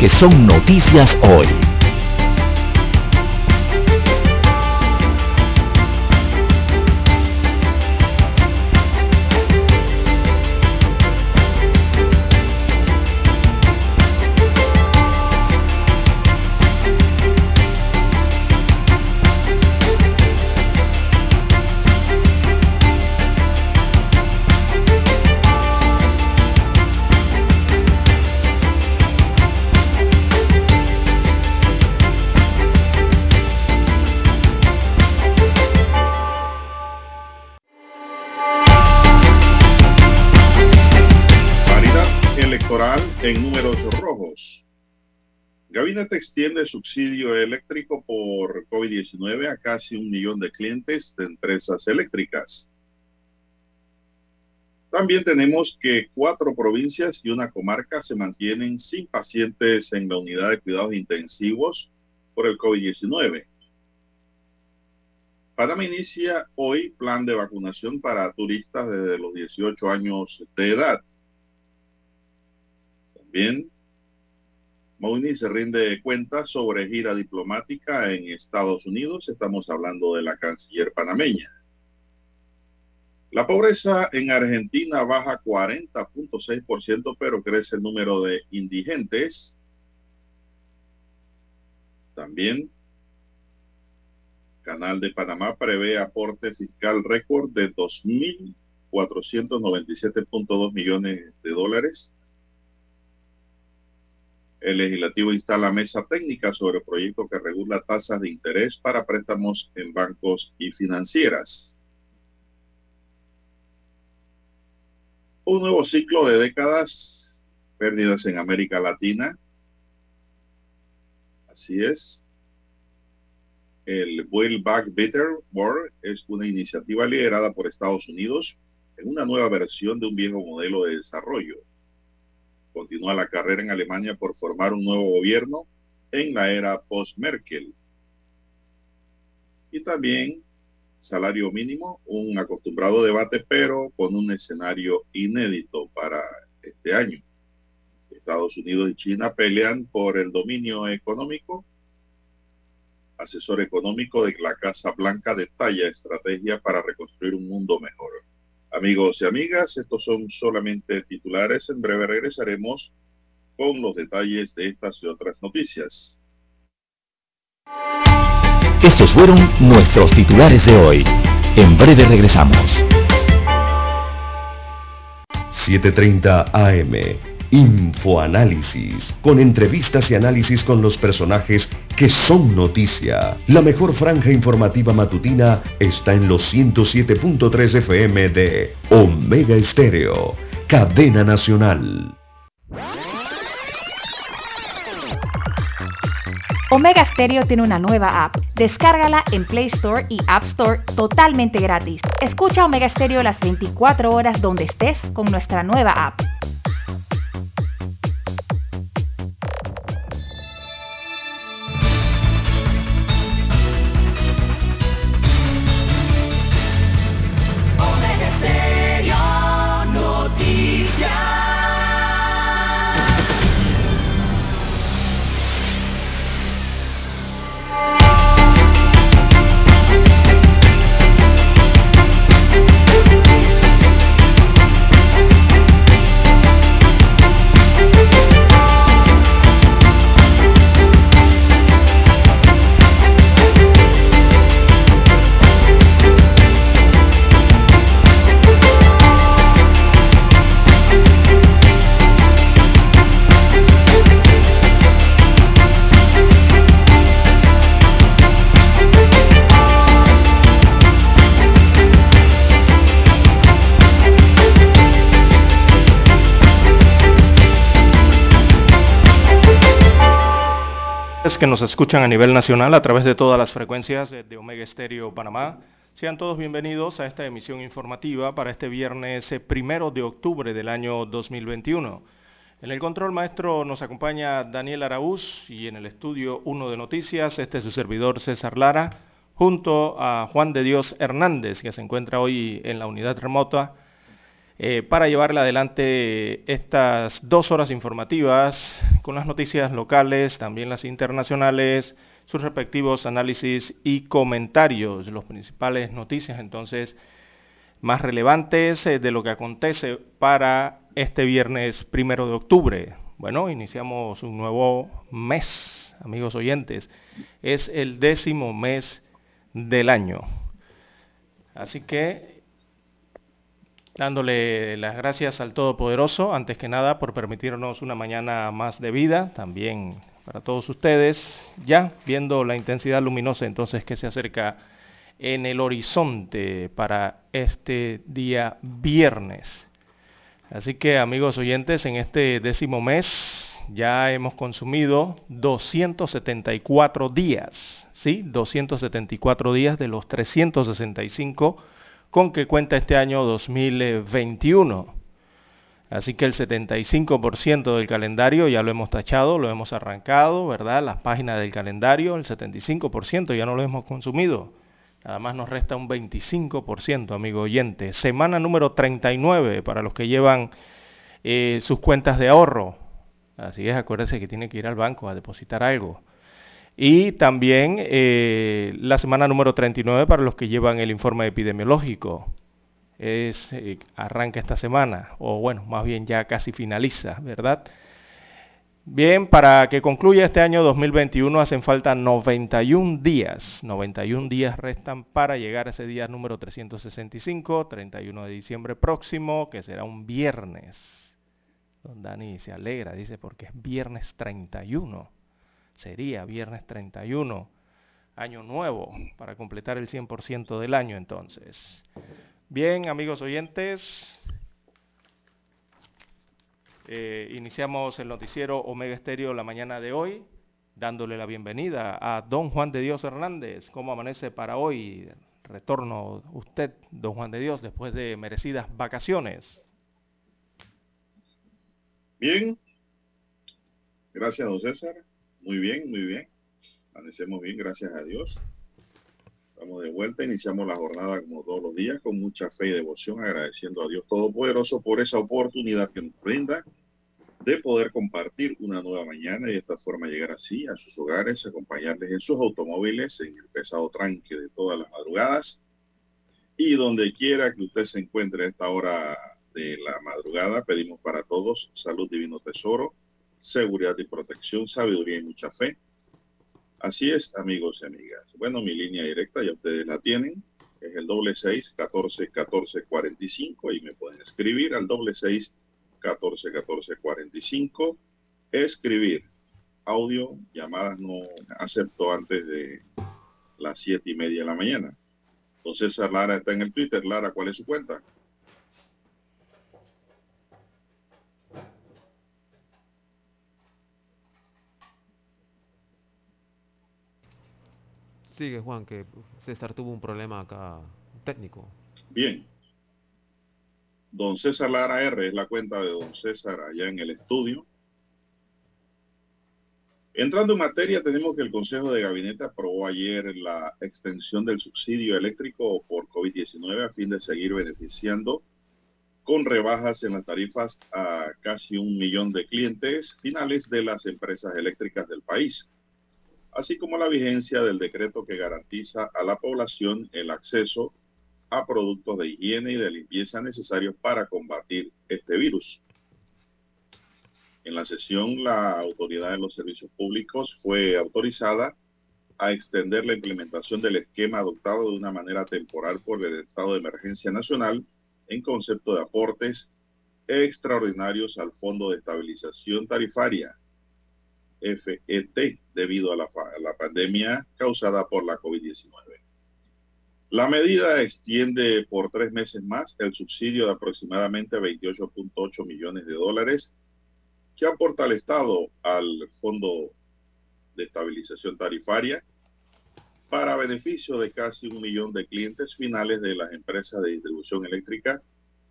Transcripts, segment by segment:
que son noticias hoy. Extiende subsidio eléctrico por COVID-19 a casi un millón de clientes de empresas eléctricas. También tenemos que cuatro provincias y una comarca se mantienen sin pacientes en la unidad de cuidados intensivos por el COVID-19. Panamá inicia hoy plan de vacunación para turistas desde los 18 años de edad. También Mooney se rinde cuenta sobre gira diplomática en Estados Unidos. Estamos hablando de la canciller panameña. La pobreza en Argentina baja 40.6%, pero crece el número de indigentes. También, Canal de Panamá prevé aporte fiscal récord de 2.497.2 millones de dólares el legislativo instala mesa técnica sobre el proyecto que regula tasas de interés para préstamos en bancos y financieras. Un nuevo ciclo de décadas, pérdidas en América Latina. Así es. El Build Back Better World es una iniciativa liderada por Estados Unidos en una nueva versión de un viejo modelo de desarrollo Continúa la carrera en Alemania por formar un nuevo gobierno en la era post-Merkel. Y también salario mínimo, un acostumbrado debate, pero con un escenario inédito para este año. Estados Unidos y China pelean por el dominio económico. Asesor económico de la Casa Blanca detalla estrategia para reconstruir un mundo mejor. Amigos y amigas, estos son solamente titulares. En breve regresaremos con los detalles de estas y otras noticias. Estos fueron nuestros titulares de hoy. En breve regresamos. 7.30 AM Infoanálisis, con entrevistas y análisis con los personajes que son noticia. La mejor franja informativa matutina está en los 107.3 FM de Omega Estéreo, cadena nacional. Omega Stereo tiene una nueva app. Descárgala en Play Store y App Store totalmente gratis. Escucha Omega Stereo las 24 horas donde estés con nuestra nueva app. Escuchan a nivel nacional a través de todas las frecuencias de, Omega Estéreo Panamá. Sean todos bienvenidos a esta emisión informativa para este viernes eh, primero de octubre del año 2021. En el control maestro nos acompaña Daniel Araúz y en el estudio 1 de noticias, este es su servidor César Lara, junto a Juan de Dios Hernández, que se encuentra hoy en la unidad remota eh, para llevarle adelante estas dos horas informativas con las noticias locales, también las internacionales, sus respectivos análisis y comentarios, los principales noticias entonces más relevantes eh, de lo que acontece para este viernes primero de octubre. Bueno, iniciamos un nuevo mes, amigos oyentes. Es el décimo mes del año. Así que dándole las gracias al Todopoderoso, antes que nada, por permitirnos una mañana más de vida, también para todos ustedes, ya viendo la intensidad luminosa entonces que se acerca en el horizonte para este día viernes. Así que amigos oyentes, en este décimo mes ya hemos consumido 274 días, ¿sí? 274 días de los 365 con que cuenta este año 2021. Así que el 75% del calendario ya lo hemos tachado, lo hemos arrancado, ¿verdad? Las páginas del calendario, el 75% ya no lo hemos consumido. Nada más nos resta un 25%, amigo oyente. Semana número 39 para los que llevan eh, sus cuentas de ahorro. Así es, acuérdense que tiene que ir al banco a depositar algo. Y también eh, la semana número 39 para los que llevan el informe epidemiológico. Es, eh, arranca esta semana, o bueno, más bien ya casi finaliza, ¿verdad? Bien, para que concluya este año 2021 hacen falta 91 días. 91 días restan para llegar a ese día número 365, 31 de diciembre próximo, que será un viernes. Don Dani se alegra, dice, porque es viernes 31 sería viernes 31, año nuevo, para completar el 100% del año entonces. Bien, amigos oyentes, eh, iniciamos el noticiero Omega Estéreo la mañana de hoy, dándole la bienvenida a don Juan de Dios Hernández. ¿Cómo amanece para hoy? Retorno usted, don Juan de Dios, después de merecidas vacaciones. Bien, gracias, don César. Muy bien, muy bien. Amanecemos bien, gracias a Dios. Estamos de vuelta, iniciamos la jornada como todos los días con mucha fe y devoción, agradeciendo a Dios Todopoderoso por esa oportunidad que nos brinda de poder compartir una nueva mañana y de esta forma llegar así a sus hogares, acompañarles en sus automóviles, en el pesado tranque de todas las madrugadas y donde quiera que usted se encuentre a esta hora de la madrugada, pedimos para todos salud divino tesoro, seguridad y protección, sabiduría y mucha fe. Así es, amigos y amigas. Bueno, mi línea directa ya ustedes la tienen. Es el doble seis, catorce, catorce, cuarenta y cinco. Y me pueden escribir al doble seis, catorce, catorce, cuarenta y cinco. Escribir. Audio, llamadas no acepto antes de las siete y media de la mañana. Entonces, Lara está en el Twitter. Lara, ¿cuál es su cuenta? Sigue, Juan, que César tuvo un problema acá técnico. Bien. Don César Lara R es la cuenta de don César allá en el estudio. Entrando en materia, tenemos que el Consejo de Gabinete aprobó ayer la extensión del subsidio eléctrico por COVID-19 a fin de seguir beneficiando con rebajas en las tarifas a casi un millón de clientes finales de las empresas eléctricas del país así como la vigencia del decreto que garantiza a la población el acceso a productos de higiene y de limpieza necesarios para combatir este virus. En la sesión, la Autoridad de los Servicios Públicos fue autorizada a extender la implementación del esquema adoptado de una manera temporal por el Estado de Emergencia Nacional en concepto de aportes extraordinarios al Fondo de Estabilización Tarifaria FET debido a la, pandemia causada por la COVID-19. La medida extiende por tres meses más el subsidio de aproximadamente 28.8 millones de dólares que aporta el Estado al Fondo de Estabilización Tarifaria para beneficio de casi un millón de clientes finales de las empresas de distribución eléctrica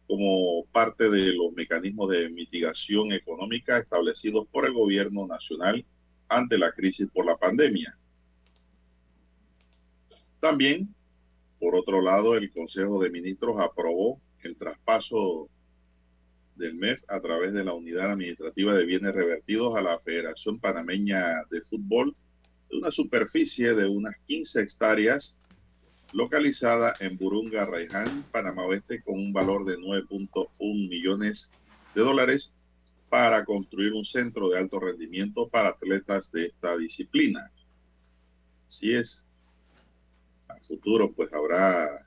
como parte de los mecanismos de mitigación económica establecidos por el gobierno nacional ante la crisis por la pandemia. También, por otro lado, el Consejo de Ministros aprobó el traspaso del MEF a través de la Unidad Administrativa de Bienes Revertidos a la Federación Panameña de Fútbol de una superficie de unas 15 hectáreas localizada en Burunga, Raiján, Panamá Oeste, con un valor de 9.1 millones de dólares para construir un centro de alto rendimiento para atletas de esta disciplina. Así es. A futuro pues habrá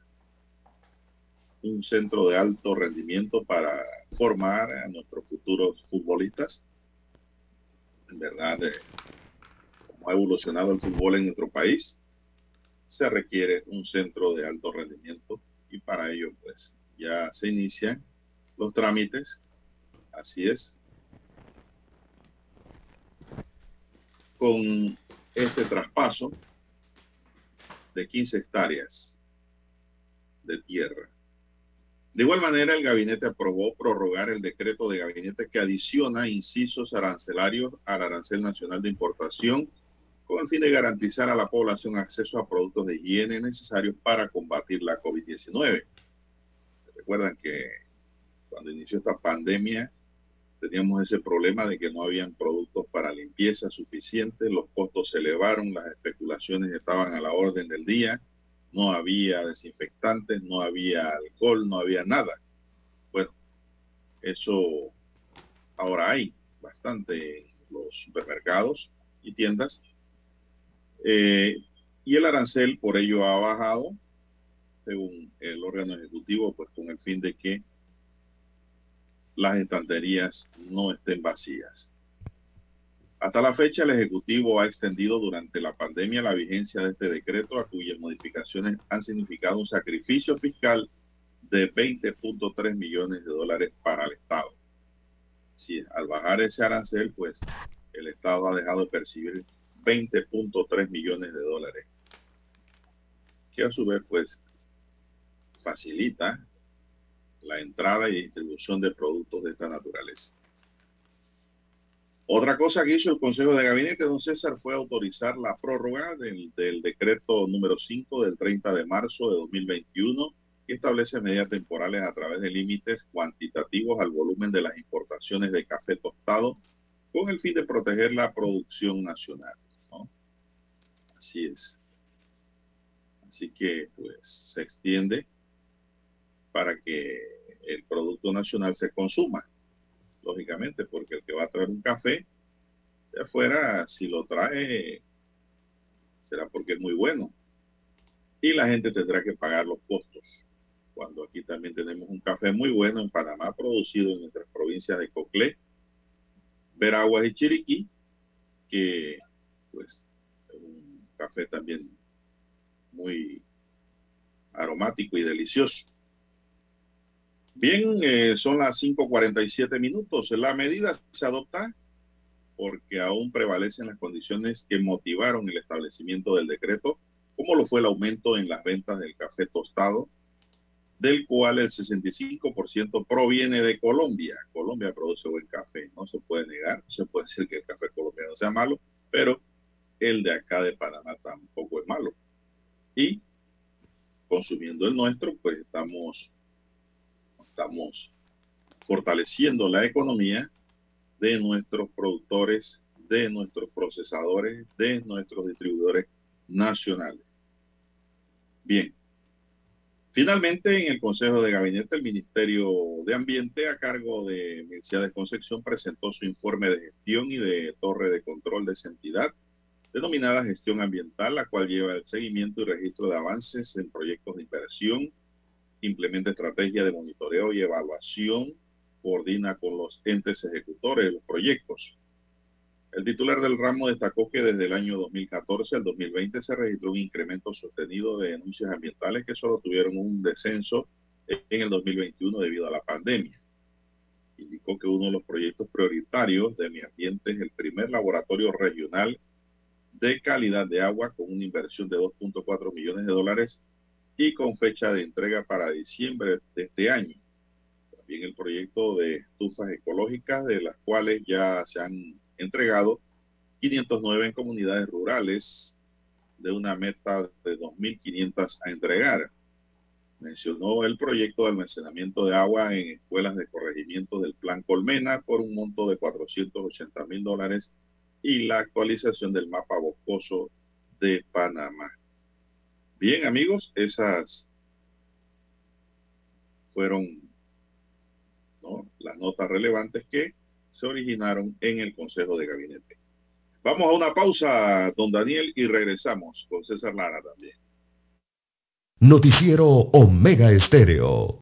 un centro de alto rendimiento para formar a nuestros futuros futbolistas. En verdad, eh, como ha evolucionado el fútbol en nuestro país, se requiere un centro de alto rendimiento y para ello pues ya se inician los trámites. Así es. Con este traspaso de 15 hectáreas de tierra. De igual manera, el gabinete aprobó prorrogar el decreto de gabinete que adiciona incisos arancelarios al arancel nacional de importación con el fin de garantizar a la población acceso a productos de higiene necesarios para combatir la COVID-19. Recuerdan que cuando inició esta pandemia teníamos ese problema de que no habían productos para limpieza suficientes, los costos se elevaron, las especulaciones estaban a la orden del día no había desinfectantes, no había alcohol, no había nada. Bueno, eso ahora hay bastante en los supermercados y tiendas. Eh, y el arancel por ello ha bajado, según el órgano ejecutivo, pues con el fin de que las estanterías no estén vacías. Hasta la fecha, el Ejecutivo ha extendido durante la pandemia la vigencia de este decreto, a cuyas modificaciones han significado un sacrificio fiscal de 20.3 millones de dólares para el Estado. Si al bajar ese arancel, pues el Estado ha dejado de percibir 20.3 millones de dólares, que a su vez, pues, facilita la entrada y distribución de productos de esta naturaleza. Otra cosa que hizo el Consejo de Gabinete, don César, fue autorizar la prórroga del, decreto número 5 del 30 de marzo de 2021, que establece medidas temporales a través de límites cuantitativos al volumen de las importaciones de café tostado, con el fin de proteger la producción nacional. Así es. Así que, pues, se extiende para que el producto nacional se consuma lógicamente, porque el que va a traer un café de afuera, si lo trae, será porque es muy bueno. Y la gente tendrá que pagar los costos. Cuando aquí también tenemos un café muy bueno en Panamá, producido en nuestras provincias de Coclé, Veraguas y Chiriquí, que pues café también muy aromático y delicioso. Bien, eh, son las 5.47 minutos. La medida se adopta porque aún prevalecen las condiciones que motivaron el establecimiento del decreto, como lo fue el aumento en las ventas del café tostado, del cual el 65% proviene de Colombia. Colombia produce buen café, no se puede negar, se puede decir que el café colombiano sea malo, pero el de acá de Panamá tampoco es malo. Y consumiendo el nuestro, pues estamos estamos fortaleciendo la economía de nuestros productores, de nuestros procesadores, de nuestros distribuidores nacionales. Bien. Finalmente, en el Consejo de Gabinete, el Ministerio de Ambiente, a cargo de Mercedes Concepción, presentó su informe de gestión y de torre de control de esa entidad, denominada gestión ambiental, la cual lleva el seguimiento y registro de avances en proyectos de inversión, implementa estrategia de monitoreo y evaluación, coordina con los entes ejecutores de los proyectos. El titular del ramo destacó que desde el año 2014 al 2020 se registró un incremento sostenido de denuncias ambientales que solo tuvieron un descenso en el 2021 debido a la pandemia. Indicó que uno de los proyectos prioritarios de mi ambiente es el primer laboratorio regional de calidad de agua con una inversión de 2.4 millones de dólares y con fecha de entrega para diciembre de este año. También el proyecto de estufas ecológicas, de las cuales ya se han entregado 509 en comunidades rurales, de una meta de 2.500 a entregar. mencionó el proyecto de almacenamiento de agua en escuelas de corregimiento del Plan Colmena por un monto de 480 mil dólares y la actualización del mapa boscoso de Panamá. Bien, amigos, esas fueron las notas relevantes que se originaron en el Consejo de Gabinete. Vamos a una pausa, don Daniel, y regresamos con César Lara también. Noticiero Omega Estéreo.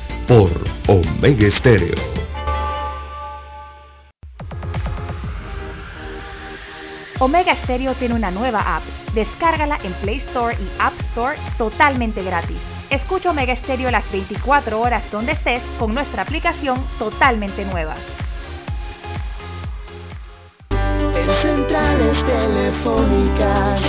por Omega Estéreo. Omega Stereo tiene una nueva app. Descárgala en Play Store y App Store totalmente gratis. Escucha Omega Stereo las 24 horas donde estés con nuestra aplicación totalmente nueva. En centrales telefónicas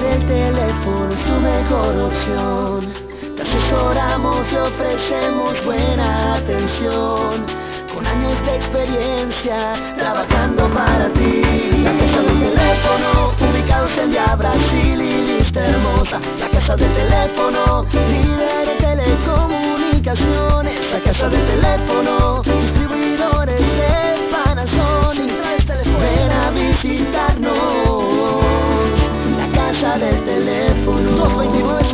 del teléfono es tu mejor opción. Te asesoramos y ofrecemos buena atención. Con años de experiencia trabajando para ti. La casa del teléfono, ubicados en Via Brasil y lista hermosa. La casa del teléfono, líder de telecomunicaciones. La casa del teléfono, distribuidores de Panasonic. Ven a visitarnos del teléfono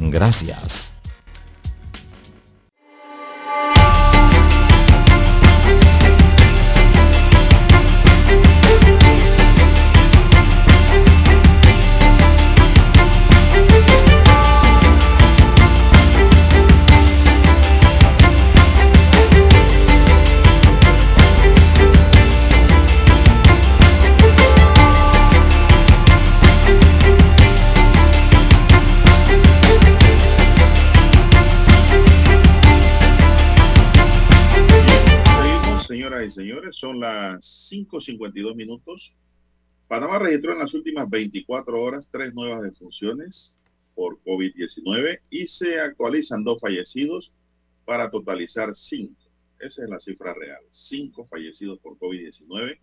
Gracias. Son las 5.52 minutos. Panamá registró en las últimas 24 horas tres nuevas defunciones por COVID-19 y se actualizan dos fallecidos para totalizar cinco. Esa es la cifra real. Cinco fallecidos por COVID-19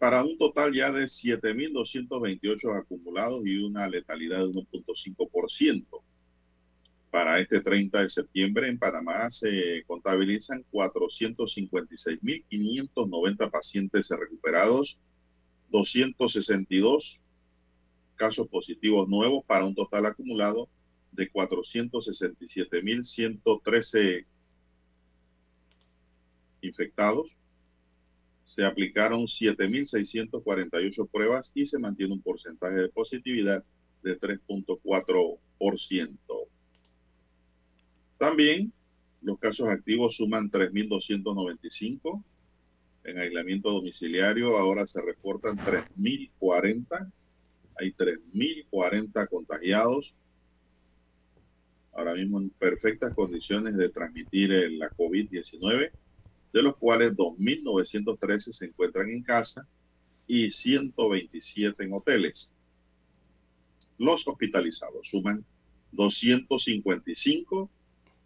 para un total ya de 7.228 acumulados y una letalidad de 1.5%. Para este 30 de septiembre en Panamá se contabilizan 456.590 pacientes recuperados, 262 casos positivos nuevos para un total acumulado de 467.113 infectados. Se aplicaron 7.648 pruebas y se mantiene un porcentaje de positividad de 3.4%. También los casos activos suman 3.295. En aislamiento domiciliario ahora se reportan 3.040. Hay 3.040 contagiados. Ahora mismo en perfectas condiciones de transmitir la COVID-19, de los cuales 2.913 se encuentran en casa y 127 en hoteles. Los hospitalizados suman 255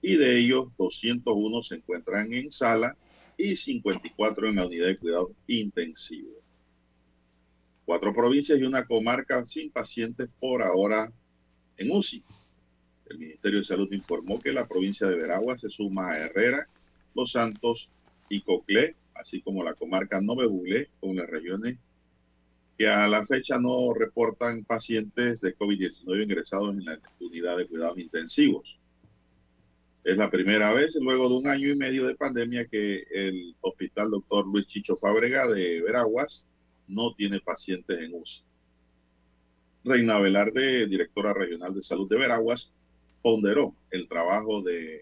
y de ellos 201 se encuentran en sala y 54 en la unidad de cuidado intensivo. Cuatro provincias y una comarca sin pacientes por ahora en UCI. El Ministerio de Salud informó que la provincia de Veragua se suma a Herrera, Los Santos y Coclé, así como la comarca Nove con las regiones que a la fecha no reportan pacientes de COVID-19 ingresados en la unidad de cuidados intensivos. Es la primera vez luego de un año y medio de pandemia que el hospital doctor Luis Chicho Fábrega de Veraguas no tiene pacientes en UCI. Reina Velarde, directora regional de salud de Veraguas, ponderó el trabajo de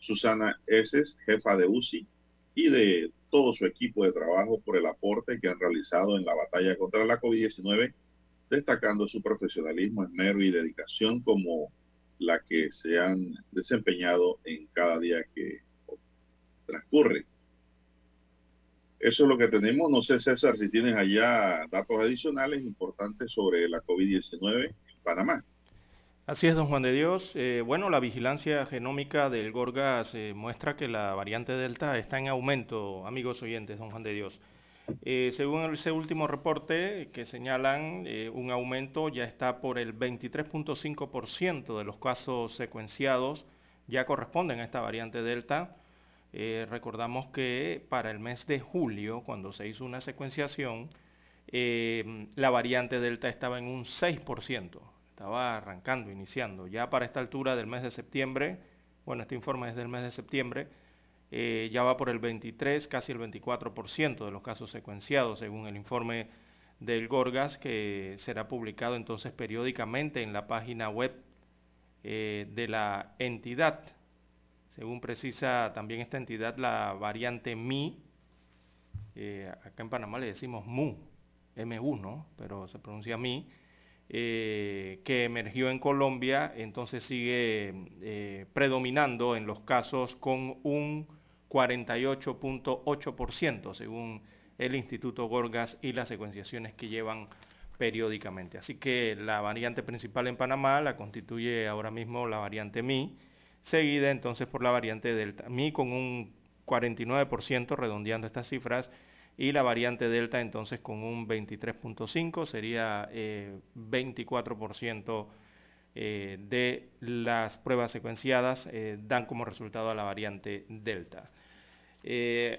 Susana Eses, jefa de UCI, y de todo su equipo de trabajo por el aporte que han realizado en la batalla contra la COVID-19, destacando su profesionalismo, esmero y dedicación como la que se han desempeñado en cada día que transcurre. Eso es lo que tenemos. No sé, César, si tienes allá datos adicionales importantes sobre la COVID-19 en Panamá. Así es, don Juan de Dios. Eh, bueno, la vigilancia genómica del Gorgas muestra que la variante Delta está en aumento, amigos oyentes, don Juan de Dios. Eh, según ese último reporte que señalan, eh, un aumento ya está por el 23.5% de los casos secuenciados ya corresponden a esta variante Delta. recordamos que para el mes de julio, cuando se hizo una secuenciación, la variante Delta estaba en un 6% estaba arrancando, iniciando. Ya para esta altura del mes de septiembre, bueno, este informe es del mes de septiembre, eh, ya va por el 23, casi el 24% de los casos secuenciados, según el informe del Gorgas, que será publicado entonces periódicamente en la página web eh, de la entidad. Según precisa también esta entidad, la variante MI, eh, acá en Panamá le decimos MU, MU, ¿no? Pero se pronuncia MI, que emergió en Colombia, entonces sigue predominando en los casos con un 48.8%, según el Instituto Gorgas y las secuenciaciones que llevan periódicamente. Así que la variante principal en Panamá la constituye ahora mismo la variante Mi, seguida entonces por la variante Delta. Mi con un 49%, redondeando estas cifras, y la variante Delta entonces con un 23.5 sería 24% eh, eh, de las pruebas secuenciadas eh, dan como resultado a la variante Delta.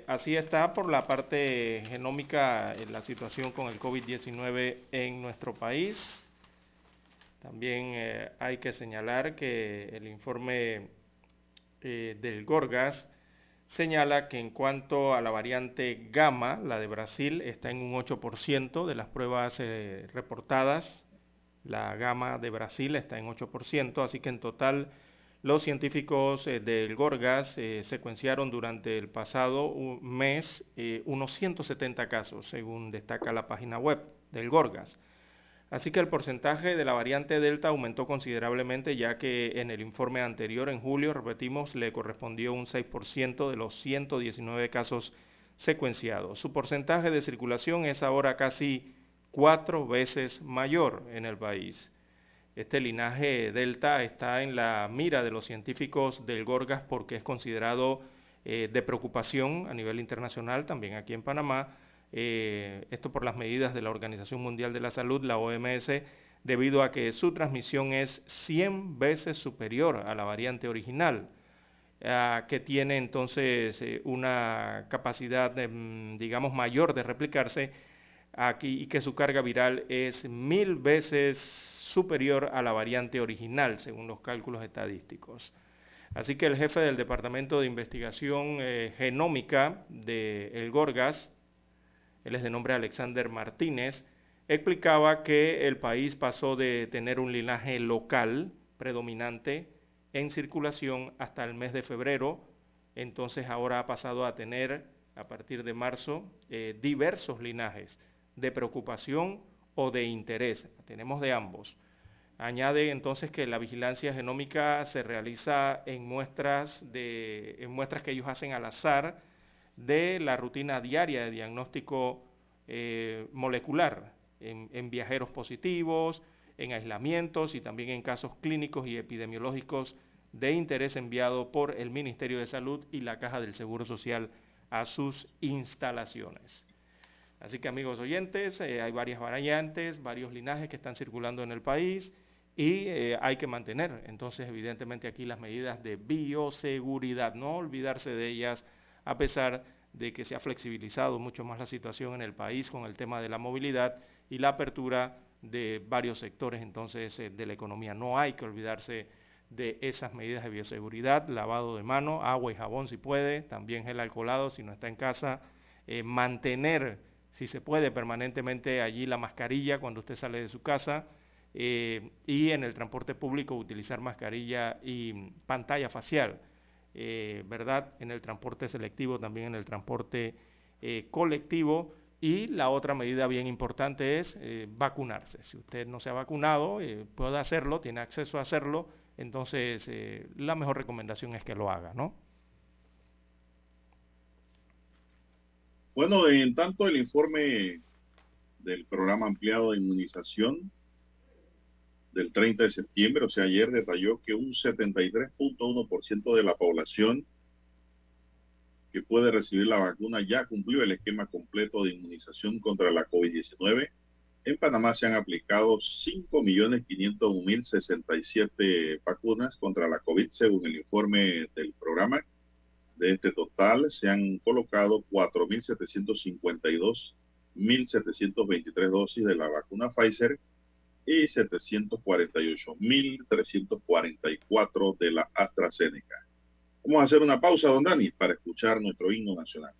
Así está por la parte genómica la situación con el COVID-19 en nuestro país. También hay que señalar que el informe del Gorgas señala que en cuanto a la variante gamma, la de Brasil, está en un 8% de las pruebas eh, reportadas. La gama de Brasil está en 8%, así que en total los científicos eh, del Gorgas eh, secuenciaron durante el pasado mes unos 170 casos, según destaca la página web del Gorgas. Así que el porcentaje de la variante Delta aumentó considerablemente ya que en el informe anterior, en julio, repetimos, le correspondió un 6% de los 119 casos secuenciados. Su porcentaje de circulación es ahora casi cuatro veces mayor en el país. Este linaje Delta está en la mira de los científicos del Gorgas porque es considerado eh, de preocupación a nivel internacional, también aquí en Panamá, eh, esto por las medidas de la Organización Mundial de la Salud, la OMS, debido a que su transmisión es 100 veces superior a la variante original, que tiene entonces eh, una capacidad, mm, digamos, mayor de replicarse aquí y que su carga viral es mil veces superior a la variante original, según los cálculos estadísticos. Así que el jefe del Departamento de Investigación eh, Genómica de El Gorgas, él es de nombre Alexander Martínez, explicaba que el país pasó de tener un linaje local predominante en circulación hasta el mes de febrero, entonces ahora ha pasado a tener a partir de marzo eh, diversos linajes de preocupación o de interés. Tenemos de ambos. Añade entonces que la vigilancia genómica se realiza en muestras, de, en muestras que ellos hacen al azar, de la rutina diaria de diagnóstico eh, molecular en, viajeros positivos, en aislamientos y también en casos clínicos y epidemiológicos de interés enviado por el Ministerio de Salud y la Caja del Seguro Social a sus instalaciones. Así que amigos oyentes, eh, hay varias variantes, varios linajes que están circulando en el país y eh, hay que mantener entonces evidentemente aquí las medidas de bioseguridad, no olvidarse de ellas a pesar de que se ha flexibilizado mucho más la situación en el país con el tema de la movilidad y la apertura de varios sectores entonces eh, de la economía. No hay que olvidarse de esas medidas de bioseguridad, lavado de mano, agua y jabón si puede, también gel alcoholado si no está en casa, eh, mantener, si se puede, permanentemente allí la mascarilla cuando usted sale de su casa eh, y en el transporte público utilizar mascarilla y pantalla facial, ¿verdad? En el transporte selectivo, también en el transporte colectivo y la otra medida bien importante es eh, vacunarse. Si usted no se ha vacunado, eh, puede hacerlo, tiene acceso a hacerlo, entonces eh, la mejor recomendación es que lo haga, ¿no? Bueno, en tanto el informe del programa ampliado de inmunización del 30 de septiembre, o sea, ayer detalló que un 73.1% de la población que puede recibir la vacuna ya cumplió el esquema completo de inmunización contra la COVID-19. En Panamá se han aplicado 5.501.067 vacunas contra la COVID, según el informe del programa. De este total se han colocado 4.752.723 dosis de la vacuna Pfizer y 748.344 de la AstraZeneca. Vamos a hacer una pausa, don Dani, para escuchar nuestro himno nacional.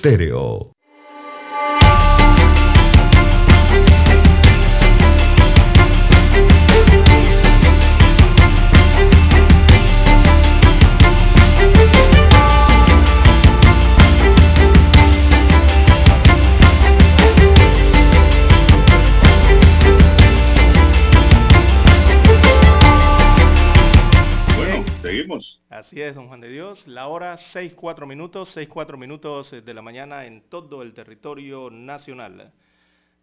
Estéreo. Así es, don Juan de la hora 6, 4 minutos, 6, 4 minutos de la mañana en todo el territorio nacional.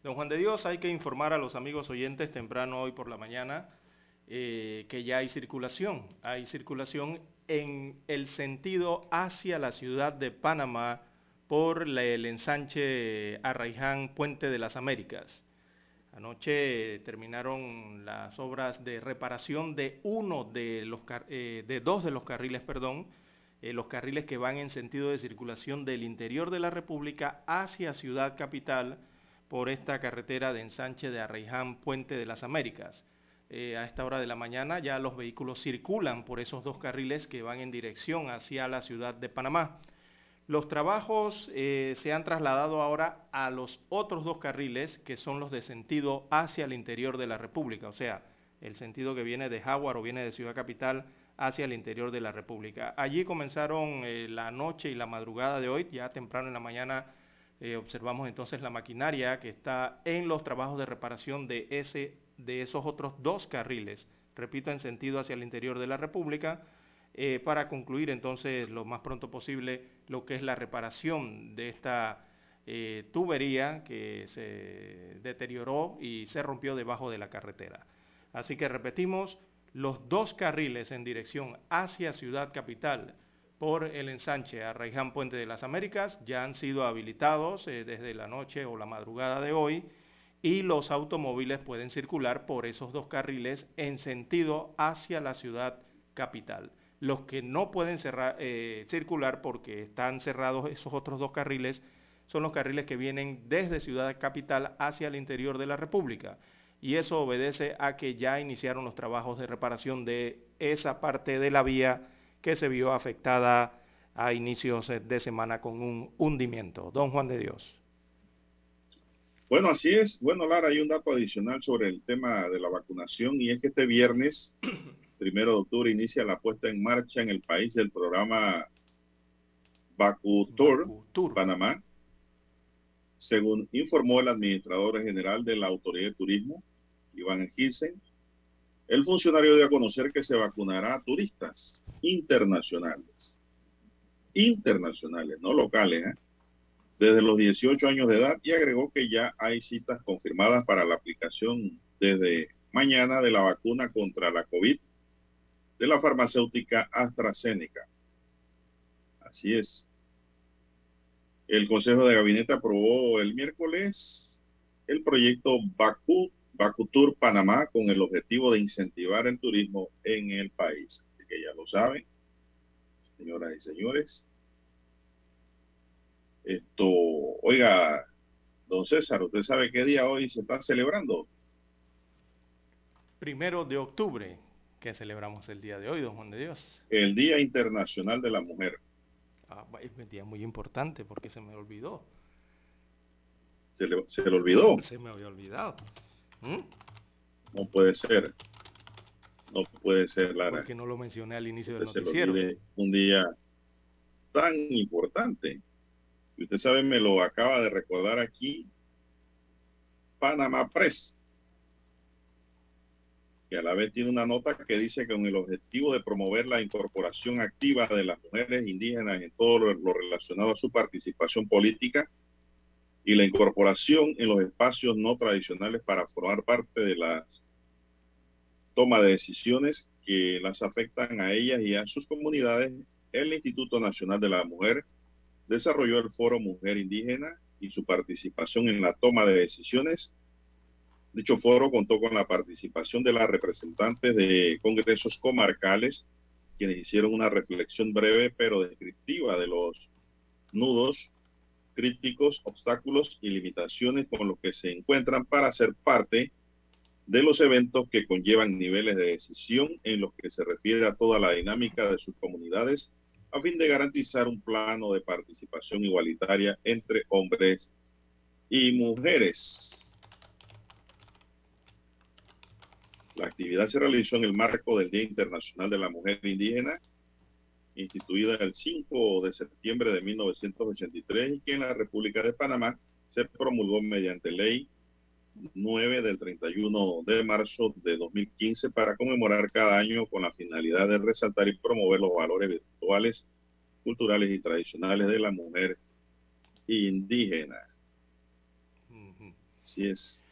Don Juan de Dios, hay que informar a los amigos oyentes temprano hoy por la mañana eh, que ya hay circulación. Hay circulación en el sentido hacia la ciudad de Panamá por el ensanche Arraiján Puente de las Américas. Anoche terminaron las obras de reparación de uno de los eh, de dos de los carriles, perdón, eh, los carriles que van en sentido de circulación del interior de la República hacia Ciudad Capital por esta carretera de ensanche de Arraiján Puente de las Américas. Eh, a esta hora de la mañana ya los vehículos circulan por esos dos carriles que van en dirección hacia la ciudad de Panamá. Los trabajos eh, se han trasladado ahora a los otros dos carriles, que son los de sentido hacia el interior de la República, o sea, el sentido que viene de Jaguar o viene de Ciudad Capital hacia el interior de la República. Allí comenzaron eh, la noche y la madrugada de hoy, ya temprano en la mañana eh, observamos entonces la maquinaria que está en los trabajos de reparación de, ese, de esos otros dos carriles, repito, en sentido hacia el interior de la República, eh, para concluir entonces lo más pronto posible lo que es la reparación de esta tubería que se deterioró y se rompió debajo de la carretera. Así que repetimos, los dos carriles en dirección hacia Ciudad Capital por el ensanche a Raiján Puente de las Américas ya han sido habilitados eh, desde la noche o la madrugada de hoy y los automóviles pueden circular por esos dos carriles en sentido hacia la ciudad capital. Los que no pueden eh, circular porque están cerrados esos otros dos carriles son los carriles que vienen desde Ciudad Capital hacia el interior de la República. Y eso obedece a que ya iniciaron los trabajos de reparación de esa parte de la vía que se vio afectada a inicios de semana con un hundimiento. Don Juan de Dios. Bueno, así es. Bueno, Lara, hay un dato adicional sobre el tema de la vacunación y es que este viernes primero de octubre inicia la puesta en marcha en el país del programa Bacutur, Panamá, según informó el administrador general de la Autoridad de Turismo, Iván Gilsen. El funcionario dio a conocer que se vacunará a turistas internacionales, internacionales, no locales, ¿eh? desde los 18 años de edad y agregó que ya hay citas confirmadas para la aplicación desde mañana de la vacuna contra la COVID de la farmacéutica AstraZeneca. Así es. El Consejo de Gabinete aprobó el miércoles el proyecto Baku, Bakutur Panamá con el objetivo de incentivar el turismo en el país. Así que ya lo saben, señoras y señores. Esto, oiga, don César, ¿usted sabe qué día hoy se está celebrando? Primero de octubre que celebramos el día de hoy, don Juan de Dios? El Día Internacional de la Mujer. Ah, es un día muy importante porque se me olvidó. ¿Se le, olvidó? Se me había olvidado. ¿Mm? No puede ser. No puede ser, Lara. Porque no lo mencioné al inicio del noticiero. un día tan importante. Y usted sabe, me lo acaba de recordar aquí. Panamá Press que a la vez tiene una nota que dice que con el objetivo de promover la incorporación activa de las mujeres indígenas en todo lo, relacionado a su participación política y la incorporación en los espacios no tradicionales para formar parte de la toma de decisiones que las afectan a ellas y a sus comunidades, el Instituto Nacional de la Mujer desarrolló el Foro Mujer Indígena y su participación en la toma de decisiones Dicho foro contó con la participación de las representantes de congresos comarcales, quienes hicieron una reflexión breve pero descriptiva de los nudos críticos, obstáculos y limitaciones con los que se encuentran para ser parte de los eventos que conllevan niveles de decisión en los que se refiere a toda la dinámica de sus comunidades a fin de garantizar un plano de participación igualitaria entre hombres y mujeres. La actividad se realizó en el marco del Día Internacional de la Mujer Indígena, instituida el 5 de septiembre de 1983 y que en la República de Panamá se promulgó mediante ley 9 del 31 de marzo de 2015 para conmemorar cada año con la finalidad de resaltar y promover los valores virtuales, culturales y tradicionales de la mujer indígena. Así es.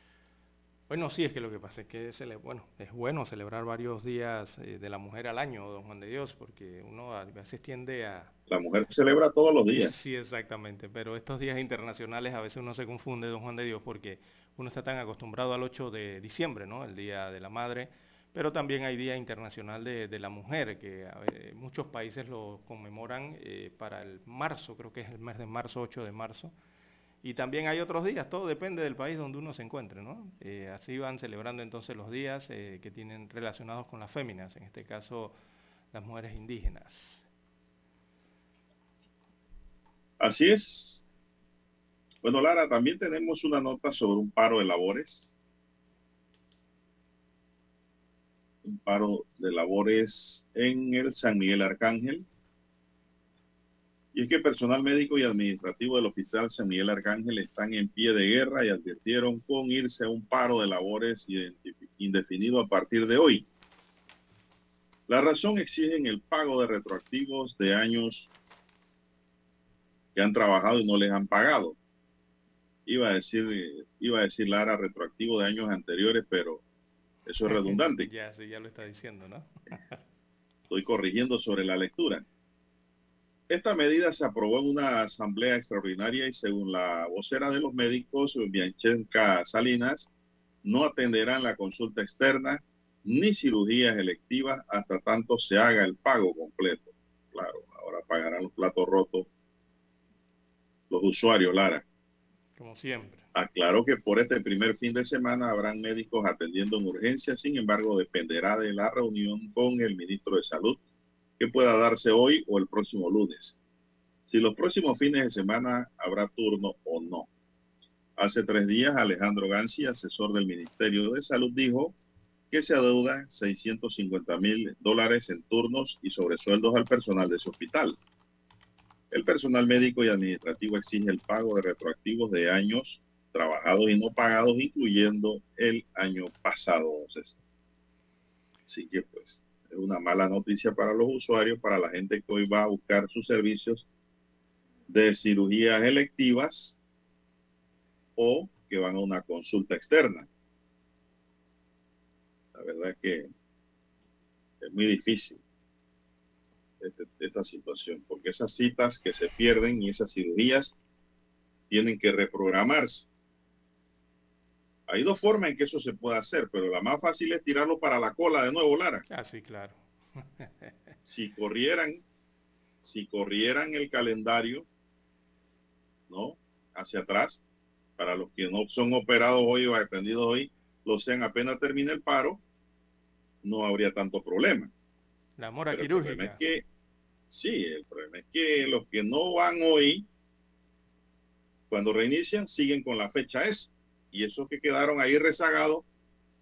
Bueno, sí, es que lo que pasa es que es, bueno, es bueno celebrar varios días eh, de la mujer al año, don Juan de Dios, porque uno a veces tiende a... La mujer celebra todos los días. Sí, exactamente, pero estos días internacionales a veces uno se confunde, don Juan de Dios, porque uno está tan acostumbrado al 8 de diciembre, ¿no? El Día de la Madre, pero también hay Día Internacional de, la Mujer, que muchos países lo conmemoran eh, para el marzo, creo que es el mes de marzo, 8 de marzo y también hay otros días, todo depende del país donde uno se encuentre, ¿no? Eh, así van celebrando entonces los días eh, que tienen relacionados con las féminas, en este caso las mujeres indígenas. Así es. Bueno, Lara, también tenemos una nota sobre un paro de labores. Un paro de labores en el San Miguel Arcángel y es que personal médico y administrativo del Hospital San Miguel Arcángel están en pie de guerra y advirtieron con irse a un paro de labores indefinido a partir de hoy. La razón exigen el pago de retroactivos de años que han trabajado y no les han pagado. Iba a decir, iba a decir Lara retroactivo de años anteriores, pero eso es redundante. ya, sí, ya lo está diciendo, ¿no? Estoy corrigiendo sobre la lectura. Esta medida se aprobó en una asamblea extraordinaria y según la vocera de los médicos, Bianchenka Salinas, no atenderán la consulta externa ni cirugías electivas hasta tanto se haga el pago completo. Claro, ahora pagarán los platos rotos los usuarios, Lara. Como siempre. Aclaró que por este primer fin de semana habrán médicos atendiendo en urgencia, sin embargo dependerá de la reunión con el ministro de Salud que pueda darse hoy o el próximo lunes. Si los próximos fines de semana habrá turno o no. Hace tres días Alejandro Gansi, asesor del Ministerio de Salud, dijo que se adeuda 650 mil dólares en turnos y sobresueldos al personal de su hospital. El personal médico y administrativo exige el pago de retroactivos de años trabajados y no pagados, incluyendo el año pasado. Así que pues una mala noticia para los usuarios, para la gente que hoy va a buscar sus servicios de cirugías electivas o que van a una consulta externa. La verdad es que es muy difícil este, esta situación, porque esas citas que se pierden y esas cirugías tienen que reprogramarse. Hay dos formas en que eso se puede hacer, pero la más fácil es tirarlo para la cola de nuevo, Lara. Ah, sí, claro. si corrieran, si corrieran el calendario, ¿no? Hacia atrás, para los que no son operados hoy o atendidos hoy, lo sean apenas termine el paro, no habría tanto problema. La mora quirúrgica. El problema es que, sí, el problema es que los que no van hoy, cuando reinician, siguen con la fecha esa y esos que quedaron ahí rezagados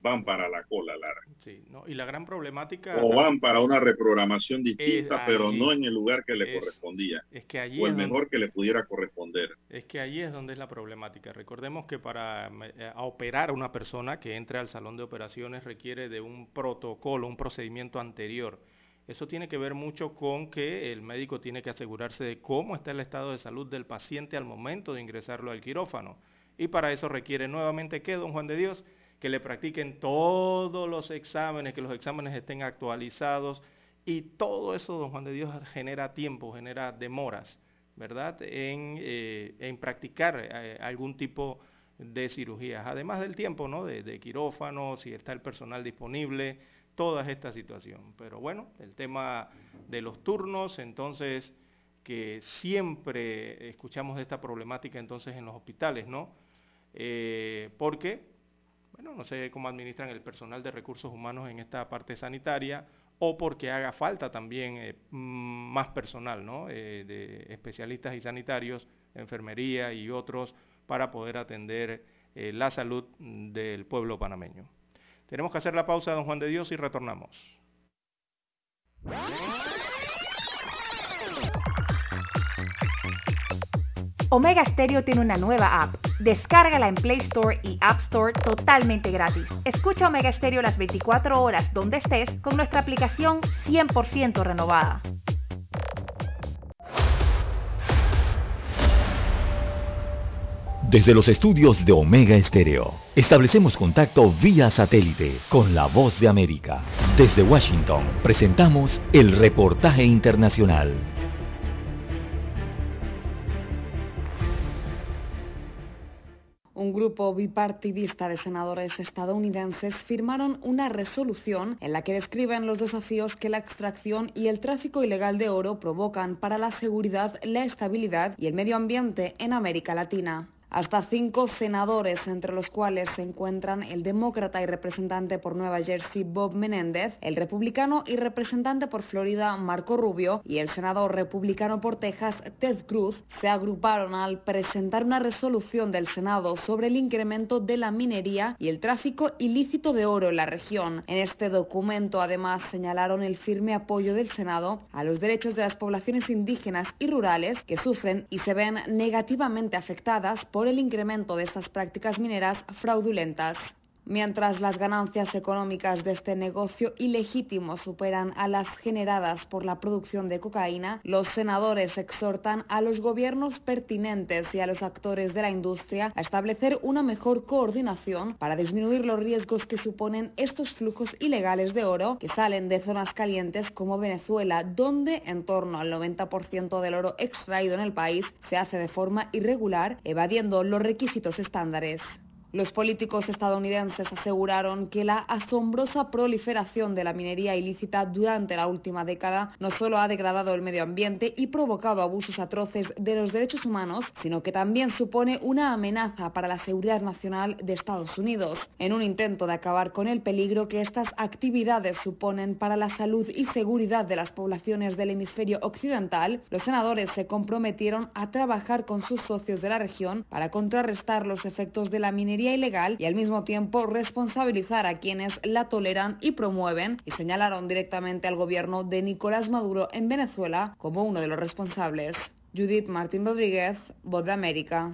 van para la cola, Lara. Sí, no, y la gran problemática... O van para una reprogramación distinta, pero no en el lugar que le correspondía. Es que allí o el mejor que le pudiera corresponder. Es que allí es donde es la problemática. Recordemos que para eh, operar a una persona que entre al salón de operaciones requiere de un protocolo, un procedimiento anterior. Eso tiene que ver mucho con que el médico tiene que asegurarse de cómo está el estado de salud del paciente al momento de ingresarlo al quirófano y para eso requiere nuevamente que, don Juan de Dios, que le practiquen todos los exámenes, que los exámenes estén actualizados y todo eso, don Juan de Dios, genera tiempo, genera demoras, ¿verdad? En, eh, practicar eh, algún tipo de cirugías, además del tiempo, ¿no? De, de quirófano, si está el personal disponible, toda esta situación. Pero bueno, el tema de los turnos, entonces, que siempre escuchamos de esta problemática entonces en los hospitales, ¿no? Eh, porque, bueno, no sé cómo administran el personal de recursos humanos en esta parte sanitaria o porque haga falta también eh, más personal, ¿no? Eh, de especialistas y sanitarios, enfermería y otros para poder atender la salud del pueblo panameño. Tenemos que hacer la pausa, don Juan de Dios, y retornamos. Omega Stereo tiene una nueva app. Descárgala en Play Store y App Store totalmente gratis. Escucha Omega Stereo las 24 horas donde estés con nuestra aplicación 100% renovada. Desde los estudios de Omega Estéreo, establecemos contacto vía satélite con la voz de América. Desde Washington, presentamos el reportaje internacional. Un grupo bipartidista de senadores estadounidenses firmaron una resolución en la que describen los desafíos que la extracción y el tráfico ilegal de oro provocan para la seguridad, la estabilidad y el medio ambiente en América Latina. Hasta cinco senadores, entre los cuales se encuentran el demócrata y representante por Nueva Jersey Bob Menéndez, el republicano y representante por Florida Marco Rubio y el senador republicano por Texas Ted Cruz, se agruparon al presentar una resolución del Senado sobre el incremento de la minería y el tráfico ilícito de oro en la región. En este documento además señalaron el firme apoyo del Senado a los derechos de las poblaciones indígenas y rurales que sufren y se ven negativamente afectadas por el incremento de estas prácticas mineras fraudulentas. Mientras las ganancias económicas de este negocio ilegítimo superan a las generadas por la producción de cocaína, los senadores exhortan a los gobiernos pertinentes y a los actores de la industria a establecer una mejor coordinación para disminuir los riesgos que suponen estos flujos ilegales de oro que salen de zonas calientes como Venezuela, donde en torno al 90% del oro extraído en el país se hace de forma irregular, evadiendo los requisitos estándares. Los políticos estadounidenses aseguraron que la asombrosa proliferación de la minería ilícita durante la última década no solo ha degradado el medio ambiente y provocado abusos atroces de los derechos humanos, sino que también supone una amenaza para la seguridad nacional de Estados Unidos, en un intento de acabar con el peligro que estas actividades suponen para la salud y seguridad de las poblaciones del hemisferio occidental. Los senadores se comprometieron a trabajar con sus socios de la región para contrarrestar los efectos de la minería ilegal y al mismo tiempo responsabilizar a quienes la toleran y promueven y señalaron directamente al gobierno de Nicolás Maduro en Venezuela como uno de los responsables. Judith Martín Rodríguez, Voz de América.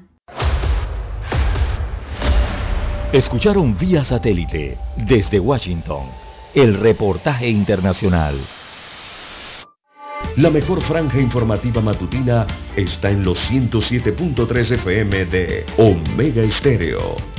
Escucharon vía satélite desde Washington el reportaje internacional. La mejor franja informativa matutina está en los 107.3 FM de Omega Estéreo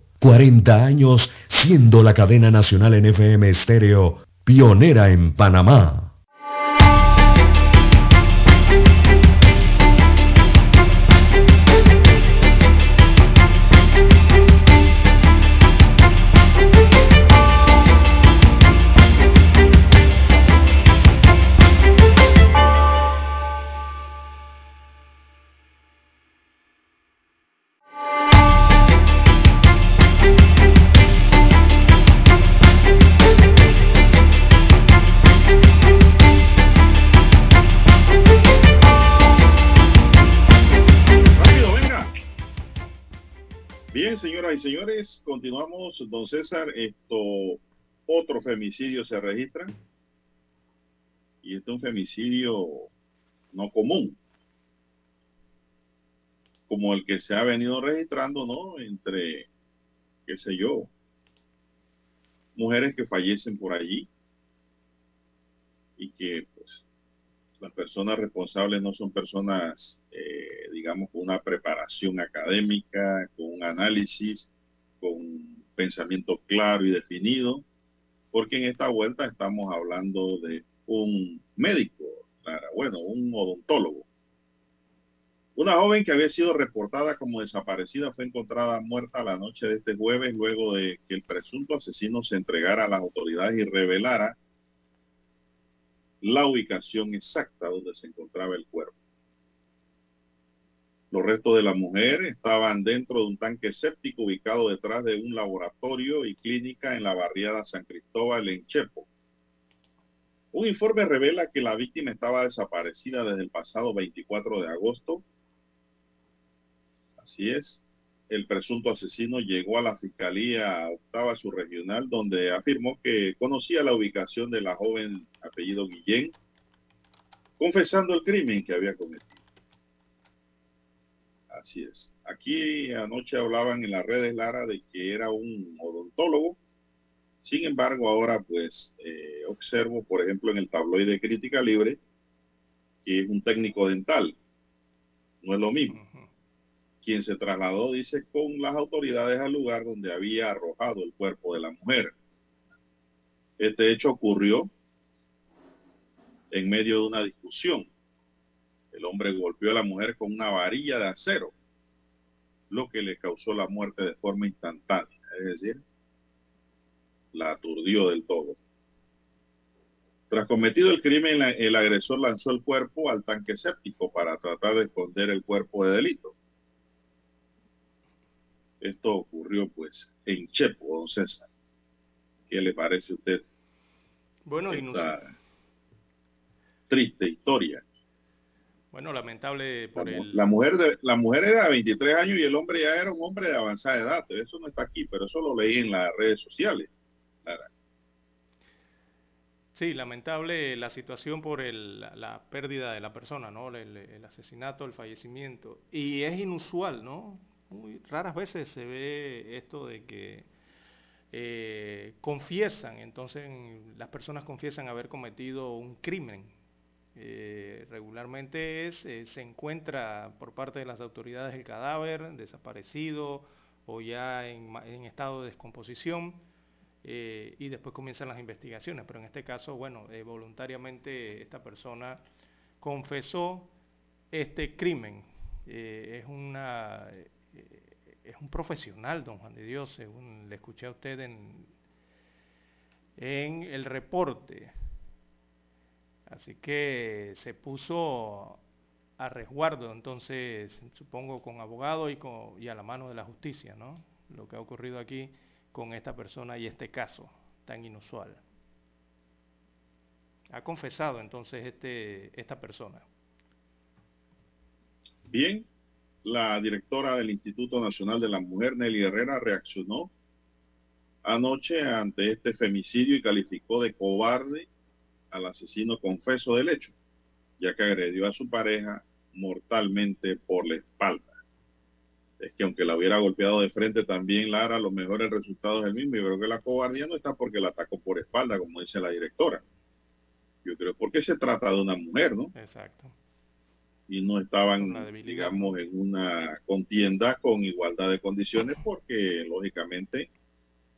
40 años siendo la cadena nacional en FM estéreo pionera en Panamá. Señores, continuamos. Don César, esto, otro femicidio se registra. Y este es un femicidio no común. Como el que se ha venido registrando, ¿no? Entre, qué sé yo, mujeres que fallecen por allí y que, pues, las personas responsables no son personas, eh, digamos, con una preparación académica, con un análisis, con pensamiento claro y definido, porque en esta vuelta estamos hablando de un médico, bueno, un odontólogo. Una joven que había sido reportada como desaparecida fue encontrada muerta la noche de este jueves luego de que el presunto asesino se entregara a las autoridades y revelara la ubicación exacta donde se encontraba el cuerpo. Los restos de la mujer estaban dentro de un tanque séptico ubicado detrás de un laboratorio y clínica en la barriada San Cristóbal en Chepo. Un informe revela que la víctima estaba desaparecida desde el pasado 24 de agosto. Así es. El presunto asesino llegó a la Fiscalía Octava Subregional, donde afirmó que conocía la ubicación de la joven apellido Guillén, confesando el crimen que había cometido. Así es. Aquí anoche hablaban en las redes, Lara, de que era un odontólogo sin embargo, ahora pues eh, observo, por ejemplo, en el tabloide Crítica Libre, que es un técnico dental. No es lo mismo. Quien se trasladó, dice, con las autoridades al lugar donde había arrojado el cuerpo de la mujer. Este hecho ocurrió en medio de una discusión. El hombre golpeó a la mujer con una varilla de acero, lo que le causó la muerte de forma instantánea. Es decir, la aturdió del todo. Tras cometido el crimen, el agresor lanzó el cuerpo al tanque séptico para tratar de esconder el cuerpo de delito. Esto ocurrió pues en Chepo, don César. ¿Qué le parece a usted? Bueno, esta triste historia. Bueno, lamentable por la, el... La mujer, de, la mujer era de 23 años y el hombre ya era un hombre de avanzada edad. Eso no está aquí, pero eso lo leí en las redes sociales. Sí, lamentable la situación por el, la, pérdida de la persona, ¿no? El, asesinato, el fallecimiento. Y es inusual, ¿no? Muy raras veces se ve esto de que eh, confiesan, entonces las personas confiesan haber cometido un crimen. Eh, regularmente es, eh, se encuentra por parte de las autoridades el cadáver desaparecido o ya en, estado de descomposición eh, y después comienzan las investigaciones. Pero en este caso, bueno, eh, voluntariamente esta persona confesó este crimen. Es una es un profesional, don Juan de Dios, según le escuché a usted en, en el reporte. Así que se puso a resguardo, entonces, supongo, con abogado y, con, y a la mano de la justicia, ¿no? Lo que ha ocurrido aquí con esta persona y este caso tan inusual. Ha confesado entonces este, esta persona. Bien, la directora del Instituto Nacional de la Mujer, Nelly Herrera, reaccionó anoche ante este femicidio y calificó de cobarde al asesino confeso del hecho, ya que agredió a su pareja mortalmente por la espalda es que aunque la hubiera golpeado de frente también Lara, a lo mejor el resultado es el mismo. Yo creo que la cobardía no está porque la atacó por espalda, como dice la directora. Yo creo porque se trata de una mujer, ¿no? Exacto. Y no estaban, digamos, en una contienda con igualdad de condiciones porque, lógicamente,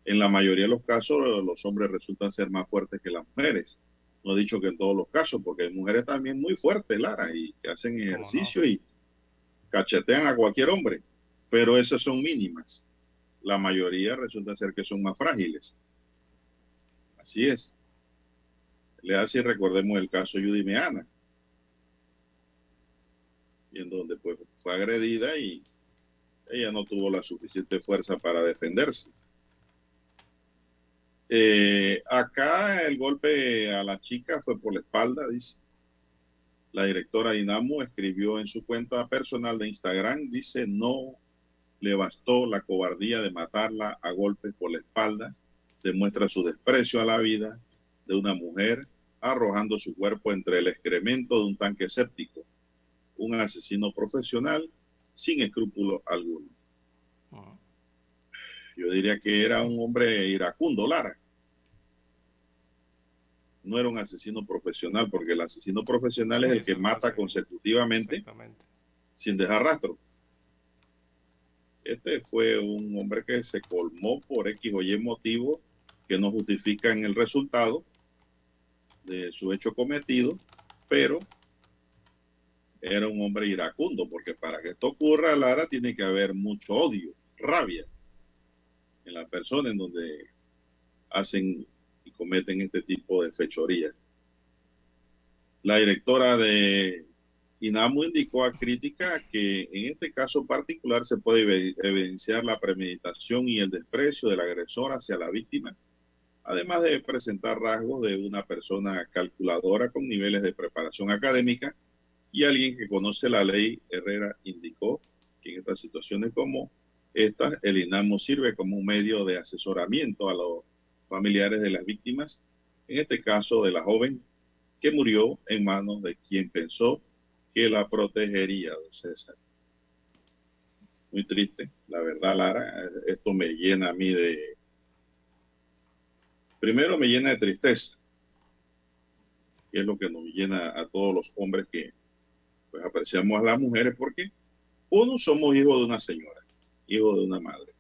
en la mayoría de los casos los hombres resultan ser más fuertes que las mujeres. No he dicho que en todos los casos, porque hay mujeres también muy fuertes, Lara, y que hacen ejercicio y cachetean a cualquier hombre pero esas son mínimas. La mayoría resulta ser que son más frágiles. Así es. Le hace recordemos el caso Judy Meana, y en donde pues fue agredida y ella no tuvo la suficiente fuerza para defenderse. Eh, acá el golpe a la chica fue por la espalda, dice. La directora Dinamo escribió en su cuenta personal de Instagram, dice, no le bastó la cobardía de matarla a golpes por la espalda, demuestra su desprecio a la vida de una mujer arrojando su cuerpo entre el excremento de un tanque séptico. Un asesino profesional sin escrúpulo alguno. Yo diría que era un hombre iracundo, Lara. No era un asesino profesional, porque el asesino profesional es el que mata consecutivamente sin dejar rastro. Este fue un hombre que se colmó por X o Y motivo que no justifican el resultado de su hecho cometido, pero era un hombre iracundo, porque para que esto ocurra, Lara, tiene que haber mucho odio, rabia en la persona en donde hacen y cometen este tipo de fechorías. La directora de INAMU indicó a crítica que en este caso particular se puede evidenciar la premeditación y el desprecio del agresor hacia la víctima, además de presentar rasgos de una persona calculadora con niveles de preparación académica y alguien que conoce la ley. Herrera indicó que en estas situaciones como esta, el INAMU sirve como un medio de asesoramiento a los familiares de las víctimas, en este caso de la joven que murió en manos de quien pensó que la protegería, don César. Muy triste, la verdad, Lara. Esto me llena a mí de... Primero me llena de tristeza, que es lo que nos llena a todos los hombres que pues, apreciamos a las mujeres, porque uno somos hijos de una señora, hijos de una madre.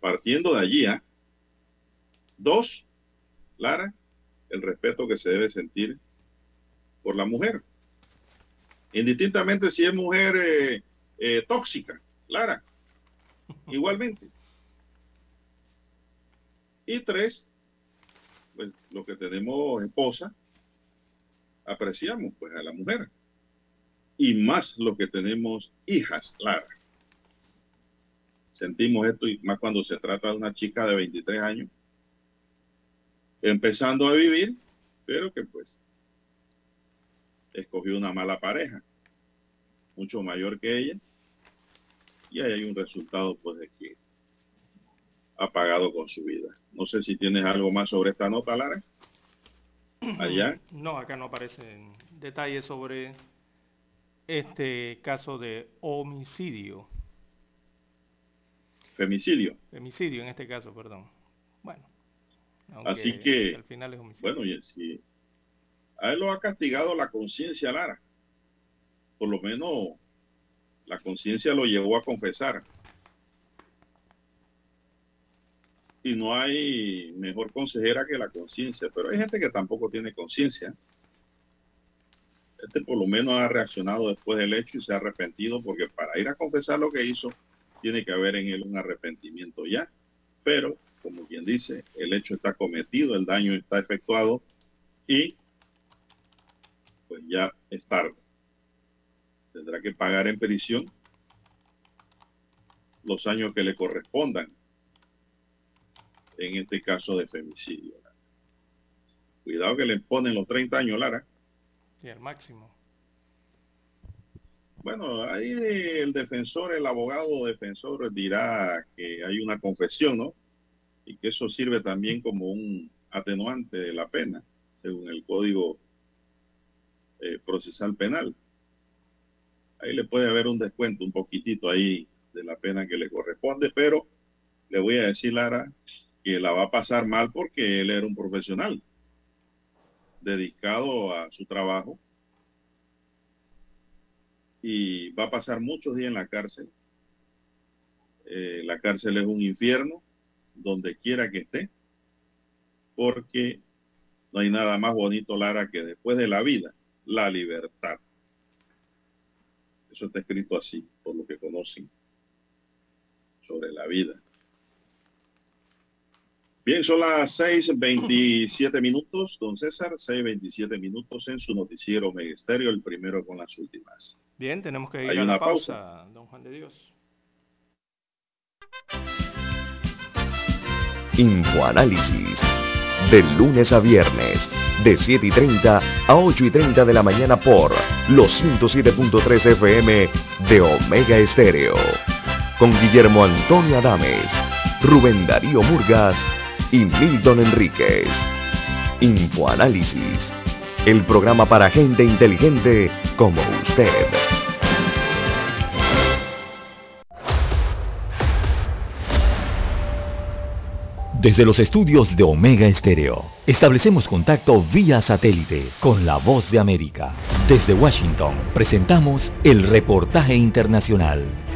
Partiendo de allí, ¿ah? dos, Lara, el respeto que se debe sentir por la mujer indistintamente si es mujer eh, eh, tóxica, Lara, igualmente. Y tres, pues lo que tenemos esposa, apreciamos pues a la mujer. Y más lo que tenemos hijas, Lara. Sentimos esto y más cuando se trata de una chica de 23 años, empezando a vivir, pero que pues escogió una mala pareja, mucho mayor que ella, y ahí hay un resultado pues de que ha pagado con su vida. No sé si tienes algo más sobre esta nota, Lara. Allá. No, acá no aparecen detalles sobre este caso de homicidio. Femicidio. Femicidio en este caso, perdón. Bueno. Así que, al final es homicidio. bueno, y si a él lo ha castigado la conciencia, Lara. Por lo menos la conciencia lo llevó a confesar. Y no hay mejor consejera que la conciencia, pero hay gente que tampoco tiene conciencia. Este por lo menos ha reaccionado después del hecho y se ha arrepentido porque para ir a confesar lo que hizo tiene que haber en él un arrepentimiento ya. Pero, como quien dice, el hecho está cometido, el daño está efectuado y pues ya es tarde. Tendrá que pagar en prisión los años que le correspondan en este caso de femicidio. Cuidado que le ponen los 30 años, Lara. Sí, el máximo. Bueno, ahí el defensor, el abogado defensor dirá que hay una confesión, ¿no? Y que eso sirve también como un atenuante de la pena, según el Código eh, procesal penal. Ahí le puede haber un descuento, un poquitito ahí de la pena que le corresponde, pero le voy a decir, Lara, que la va a pasar mal porque él era un profesional dedicado a su trabajo y va a pasar muchos días en la cárcel. Eh, la cárcel es un infierno donde quiera que esté, porque no hay nada más bonito, Lara, que después de la vida la libertad. Eso está escrito así, por lo que conocen sobre la vida. Bien, son las 6.27 minutos, don César, 6.27 minutos en su noticiero Megesterio, el primero con las últimas. Bien, tenemos que ir a una pausa, don Juan de Dios. Infoanálisis, de lunes a viernes de 7 y 30 a 8 y 30 de la mañana por los 107.3 FM de Omega Estéreo. Con Guillermo Antonio Adames, Rubén Darío Murgas y Milton Enríquez. Infoanálisis, el programa para gente inteligente como usted. Desde los estudios de Omega Estéreo, establecemos contacto vía satélite con la voz de América. Desde Washington, presentamos el reportaje internacional.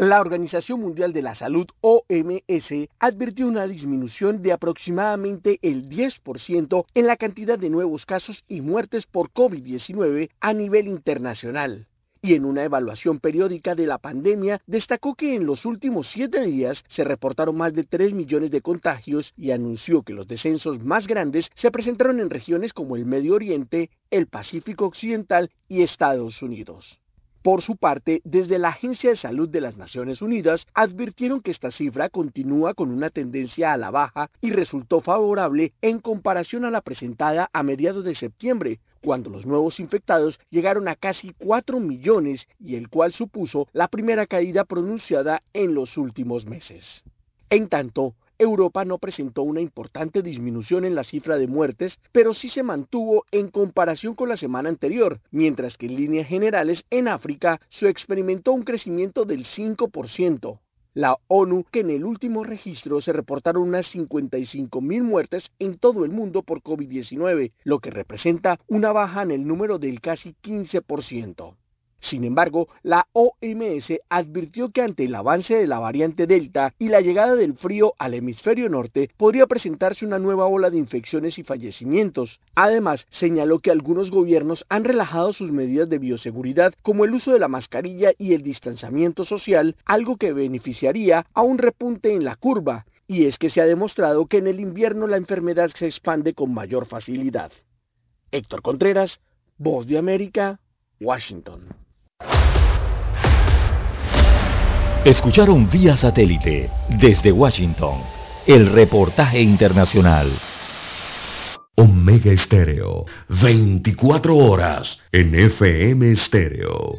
La Organización Mundial de la Salud, OMS, advirtió una disminución de aproximadamente el 10% en la cantidad de nuevos casos y muertes por COVID-19 a nivel internacional y en una evaluación periódica de la pandemia destacó que en los últimos siete días se reportaron más de 3 millones de contagios y anunció que los descensos más grandes se presentaron en regiones como el Medio Oriente, el Pacífico Occidental y Estados Unidos. Por su parte, desde la Agencia de Salud de las Naciones Unidas advirtieron que esta cifra continúa con una tendencia a la baja y resultó favorable en comparación a la presentada a mediados de septiembre, cuando los nuevos infectados llegaron a casi 4 millones y el cual supuso la primera caída pronunciada en los últimos meses. En tanto, Europa no presentó una importante disminución en la cifra de muertes, pero sí se mantuvo en comparación con la semana anterior, mientras que en líneas generales en África se experimentó un crecimiento del 5%. La ONU que en el último registro se reportaron unas 55 mil muertes en todo el mundo por COVID-19, lo que representa una baja en el número del casi 15%. Sin embargo, la OMS advirtió que ante el avance de la variante Delta y la llegada del frío al hemisferio norte, podría presentarse una nueva ola de infecciones y fallecimientos. Además, señaló que algunos gobiernos han relajado sus medidas de bioseguridad, como el uso de la mascarilla y el distanciamiento social, algo que beneficiaría a un repunte en la curva. Y es que se ha demostrado que en el invierno la enfermedad se expande con mayor facilidad. Héctor Contreras, Voz de América, Washington. Escucharon vía satélite desde Washington el reportaje internacional. Omega Estéreo, 24 horas en FM Estéreo.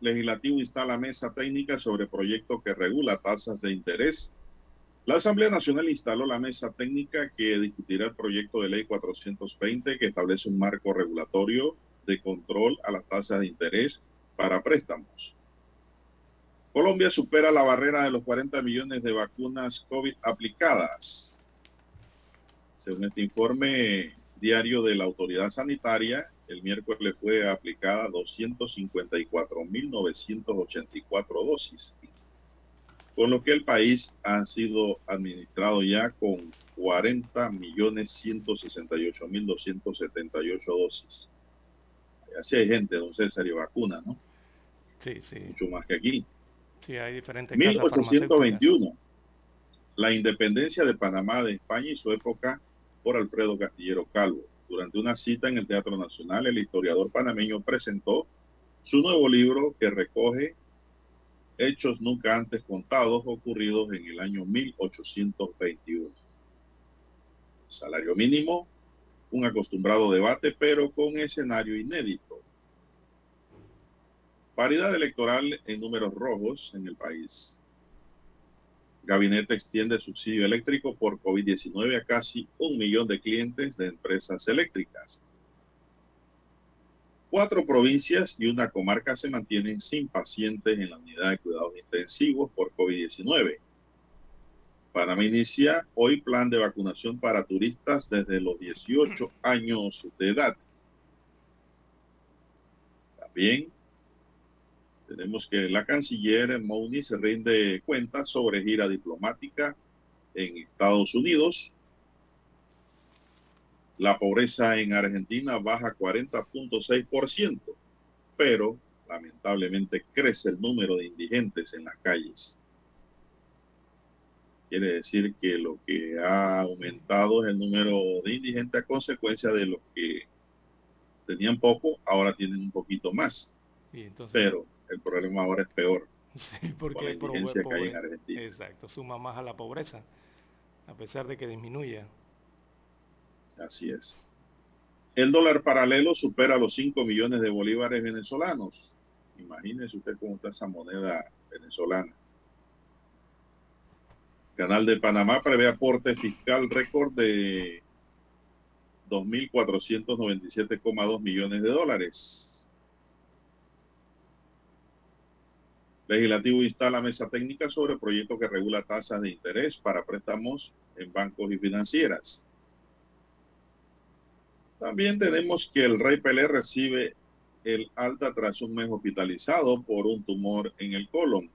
Legislativo instala mesa técnica sobre proyecto que regula tasas de interés. La Asamblea Nacional instaló la mesa técnica que discutirá el proyecto de ley 420 que establece un marco regulatorio de control a las tasas de interés para préstamos. Colombia supera la barrera de los 40 millones de vacunas COVID aplicadas. Según este informe diario de la autoridad sanitaria, el miércoles le fue aplicada 254.984 dosis, con lo que el país ha sido administrado ya con 40.168.278 dosis. Así hay gente, don César, y vacuna, ¿no? Sí, sí. Mucho más que aquí. Sí, hay diferentes 1821. La independencia de Panamá de España y su época por Alfredo Castillero Calvo. Durante una cita en el Teatro Nacional, el historiador panameño presentó su nuevo libro que recoge hechos nunca antes contados ocurridos en el año 1821. Salario mínimo, un acostumbrado debate, pero con escenario inédito. Paridad electoral en números rojos en el país. Gabinete extiende subsidio eléctrico por COVID-19 a casi un millón de clientes de empresas eléctricas. Cuatro provincias y una comarca se mantienen sin pacientes en la unidad de cuidados intensivos por COVID-19. Panamá inicia hoy plan de vacunación para turistas desde los 18 años de edad. También tenemos que la canciller Mouni se rinde cuenta sobre gira diplomática en Estados Unidos. La pobreza en Argentina baja 40.6%, pero lamentablemente crece el número de indigentes en las calles. Quiere decir que lo que ha aumentado es el número de indigentes a consecuencia de los que tenían poco, ahora tienen un poquito más. Pero el problema ahora es peor. Sí, porque la indigencia que hay en Argentina. Exacto, suma más a la pobreza, a pesar de que disminuya. Así es. El dólar paralelo supera los 5 millones de bolívares venezolanos. Imagínese usted cómo está esa moneda venezolana. Canal de Panamá prevé aporte fiscal récord de 2.497,2 millones de dólares. Legislativo instala mesa técnica sobre proyecto que regula tasas de interés para préstamos en bancos y financieras. También tenemos que el Rey Pelé recibe el alta tras un mes hospitalizado por un tumor en el colon.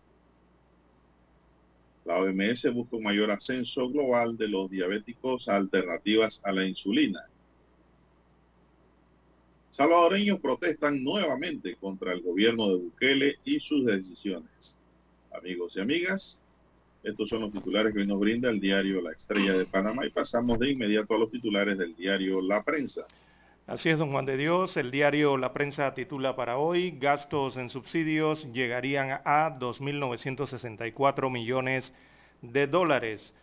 La OMS busca un mayor ascenso global de los diabéticos a alternativas a la insulina. Salvadoreños protestan nuevamente contra el gobierno de Bukele y sus decisiones. Amigos y amigas, estos son los titulares que hoy nos brinda el diario La Estrella de Panamá y pasamos de inmediato a los titulares del diario La Prensa. Así es, don Juan de Dios. El diario La Prensa titula para hoy, gastos en subsidios llegarían a 2.964 millones de dólares.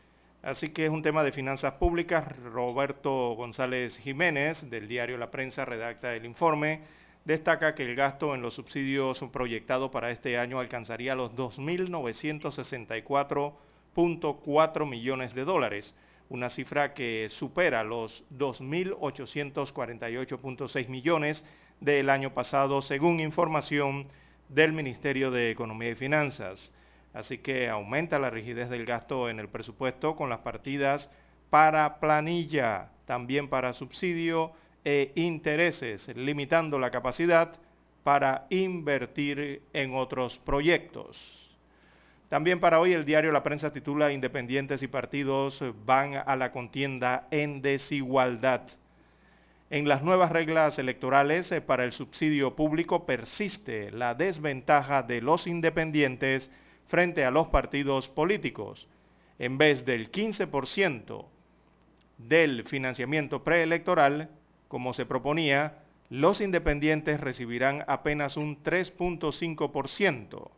Así que es un tema de finanzas públicas. Roberto González Jiménez, del diario La Prensa, redacta el informe destaca que el gasto en los subsidios proyectado para este año alcanzaría los 2.964.4 millones de dólares, una cifra que supera los 2.848.6 millones del año pasado, según información del Ministerio de Economía y Finanzas. Así que aumenta la rigidez del gasto en el presupuesto con las partidas para planilla, también para subsidio, e intereses, limitando la capacidad para invertir en otros proyectos. También para hoy el diario La Prensa titula Independientes y partidos van a la contienda en desigualdad. En las nuevas reglas electorales eh, para el subsidio público persiste la desventaja de los independientes frente a los partidos políticos. En vez del 15% del financiamiento preelectoral, como se proponía, los independientes recibirán apenas un 3.5%.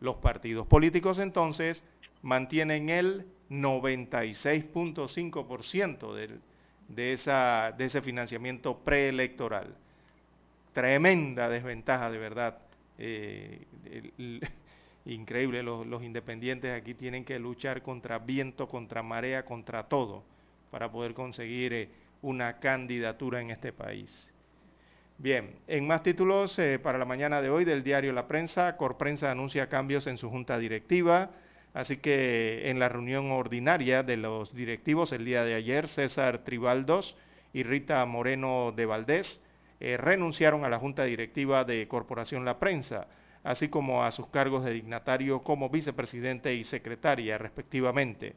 Los partidos políticos entonces mantienen el 96.5% de, ese financiamiento preelectoral. Tremenda desventaja, de verdad. Eh, increíble, los, independientes aquí tienen que luchar contra viento, contra marea, contra todo, para poder conseguir... Eh, una candidatura en este país. Bien, en más títulos eh, para la mañana de hoy del diario La Prensa, Corprensa anuncia cambios en su junta directiva, así que en la reunión ordinaria de los directivos el día de ayer, César Tribaldos y Rita Moreno de Valdés eh, renunciaron a la junta directiva de Corporación La Prensa, así como a sus cargos de dignatario como vicepresidente y secretaria respectivamente.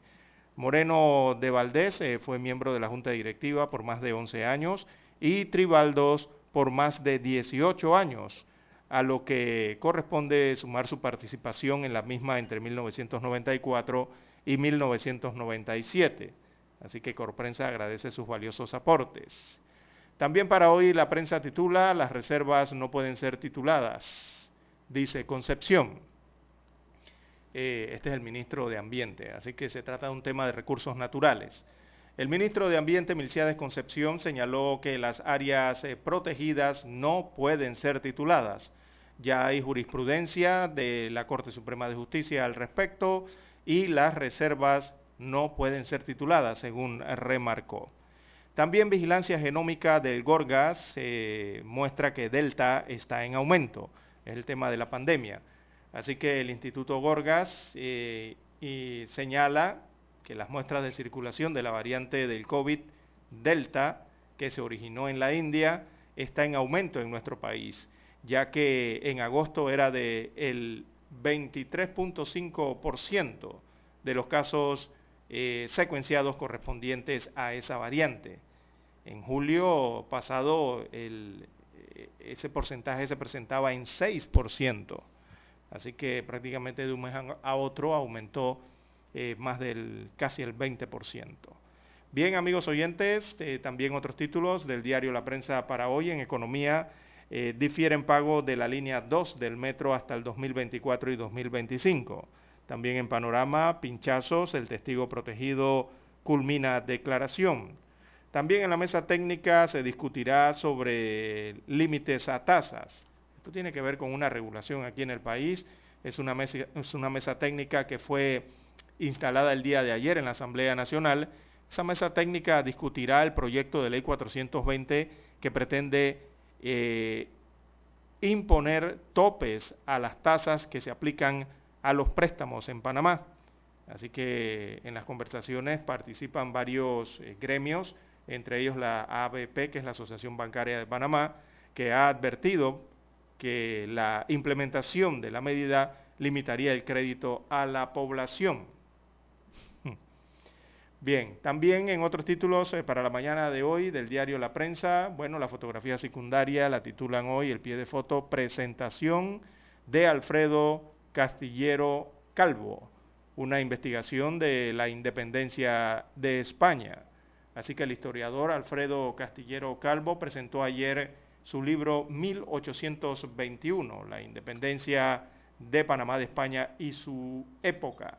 Moreno de Valdés eh, fue miembro de la Junta Directiva por más de 11 años y Tribaldos por más de 18 años, a lo que corresponde sumar su participación en la misma entre 1994 y 1997. Así que Corprensa agradece sus valiosos aportes. También para hoy la prensa titula Las reservas no pueden ser tituladas, dice Concepción. Eh, este es el ministro de Ambiente, así que se trata de un tema de recursos naturales. El ministro de Ambiente, Milciades Concepción, señaló que las áreas eh, protegidas no pueden ser tituladas. Ya hay jurisprudencia de la Corte Suprema de Justicia al respecto y las reservas no pueden ser tituladas, según remarcó. También vigilancia genómica del Gorgas eh, muestra que Delta está en aumento. Es el tema de la pandemia. Así que el Instituto Gorgas eh, señala que las muestras de circulación de la variante del COVID Delta, que se originó en la India, está en aumento en nuestro país, ya que en agosto era del 23.5% de los casos eh, secuenciados correspondientes a esa variante. En julio pasado eh, ese porcentaje se presentaba en 6%. Así que prácticamente de un mes a otro aumentó eh, más del casi el 20%. Bien, amigos oyentes, eh, también otros títulos del diario La Prensa para hoy en economía eh, difieren pago de la línea 2 del metro hasta el 2024 y 2025. También en panorama, pinchazos, el testigo protegido culmina declaración. También en la mesa técnica se discutirá sobre límites a tasas. Esto tiene que ver con una regulación aquí en el país. Es una mesa, es una mesa técnica que fue instalada el día de ayer en la Asamblea Nacional. Esa mesa técnica discutirá el proyecto de ley 420 que pretende eh, imponer topes a las tasas que se aplican a los préstamos en Panamá. Así que en las conversaciones participan varios eh, gremios, entre ellos la ABP, que es la Asociación Bancaria de Panamá, que ha advertido que la implementación de la medida limitaría el crédito a la población. Bien, también en otros títulos eh, para la mañana de hoy del diario La Prensa, bueno, la fotografía secundaria la titulan hoy el pie de foto Presentación de Alfredo Castillero Calvo, una investigación de la independencia de España. Así que el historiador Alfredo Castillero Calvo presentó ayer su libro 1821, la independencia de Panamá de España y su época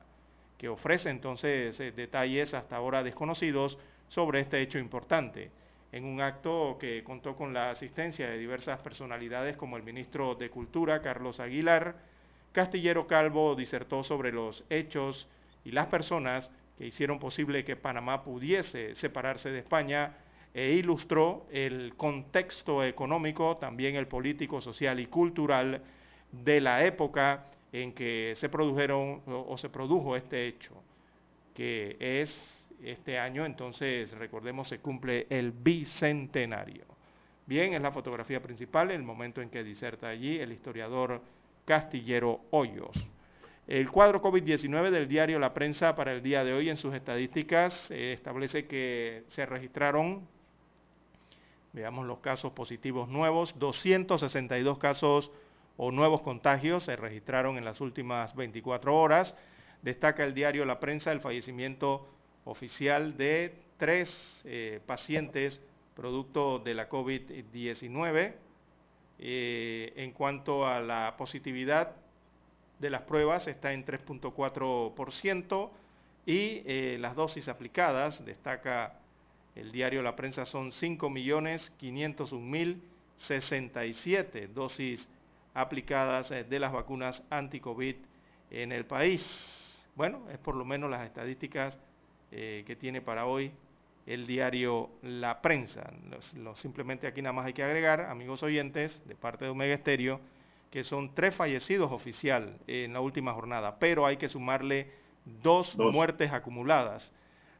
que ofrece entonces eh, detalles hasta ahora desconocidos sobre este hecho importante. En un acto que contó con la asistencia de diversas personalidades como el ministro de Cultura, Carlos Aguilar, Castillero Calvo disertó sobre los hechos y las personas que hicieron posible que Panamá pudiese separarse de España e ilustró el contexto económico, también el político, social y cultural de la época en que se produjeron o, se produjo este hecho, que es este año, entonces recordemos se cumple el bicentenario. Bien, es la fotografía principal, el momento en que diserta allí el historiador Castillero Hoyos. El cuadro COVID-19 del diario La Prensa para el día de hoy en sus estadísticas eh, establece que se registraron, veamos los casos positivos nuevos, 262 casos o nuevos contagios se registraron en las últimas 24 horas. Destaca el diario La Prensa el fallecimiento oficial de tres eh, pacientes producto de la COVID-19. Eh, en cuanto a la positividad de las pruebas, está en 3.4% y eh, las dosis aplicadas, destaca el diario La Prensa, son 5.501.067 dosis aplicadas eh, de las vacunas anti-COVID en el país. Bueno, es por lo menos las estadísticas eh, que tiene para hoy el diario La Prensa. simplemente aquí nada más hay que agregar, amigos oyentes, de parte de Omega Estéreo, que son tres fallecidos oficial en la última jornada, pero hay que sumarle dos, muertes acumuladas.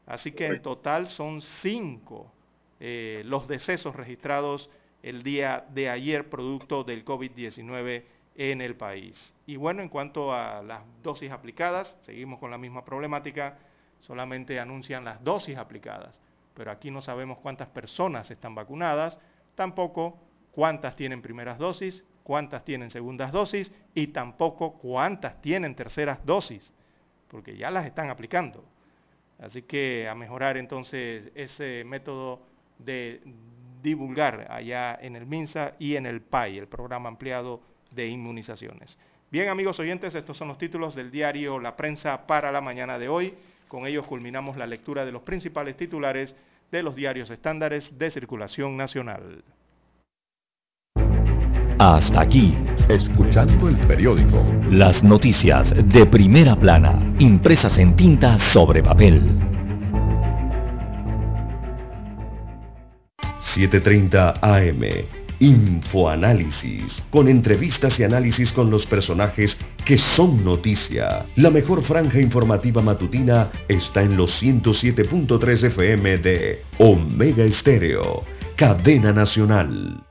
Así que en total son cinco eh, los decesos registrados el día de ayer producto del COVID-19 en el país. Y bueno, en cuanto a las dosis aplicadas, seguimos con la misma problemática, solamente anuncian las dosis aplicadas, pero aquí no sabemos cuántas personas están vacunadas, tampoco cuántas tienen primeras dosis, cuántas tienen segundas dosis y tampoco cuántas tienen terceras dosis, porque ya las están aplicando. Así que a mejorar entonces ese método de divulgar allá en el MINSA y en el PAI, el programa ampliado de inmunizaciones. Bien, amigos oyentes, estos son los títulos del diario La Prensa para la mañana de hoy. Con ellos culminamos la lectura de los principales titulares de los diarios estándares de circulación nacional. Hasta aquí, escuchando el periódico. Las noticias de primera plana, impresas en tinta sobre papel. 7.30 AM. Infoanálisis, con entrevistas y análisis con los personajes que son noticia. La mejor franja informativa matutina está en los 107.3 FM de Omega Estéreo, cadena nacional.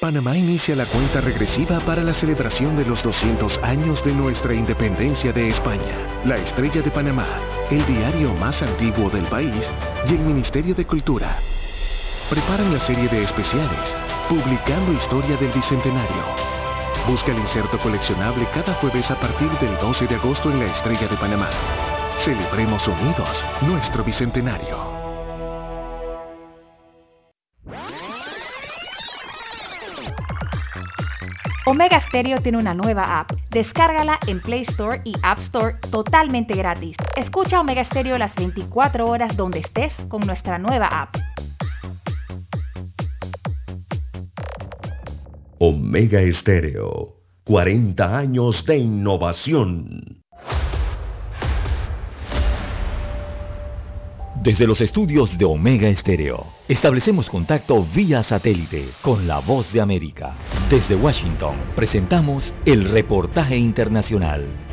Panamá inicia la cuenta regresiva para la celebración de los 200 años de nuestra independencia de España. La Estrella de Panamá, el diario más antiguo del país y el Ministerio de Cultura preparan la serie de especiales, publicando historia del Bicentenario. Busca el inserto coleccionable cada jueves a partir del 12 de agosto en la Estrella de Panamá. Celebremos unidos nuestro Bicentenario. Omega Stereo tiene una nueva app. Descárgala en Play Store y App Store totalmente gratis. Escucha Omega Stereo las 24 horas donde estés con nuestra nueva app. Omega Estéreo, 40 años de innovación. Desde los estudios de Omega Estéreo, establecemos contacto vía satélite con la voz de América. Desde Washington, presentamos el reportaje internacional.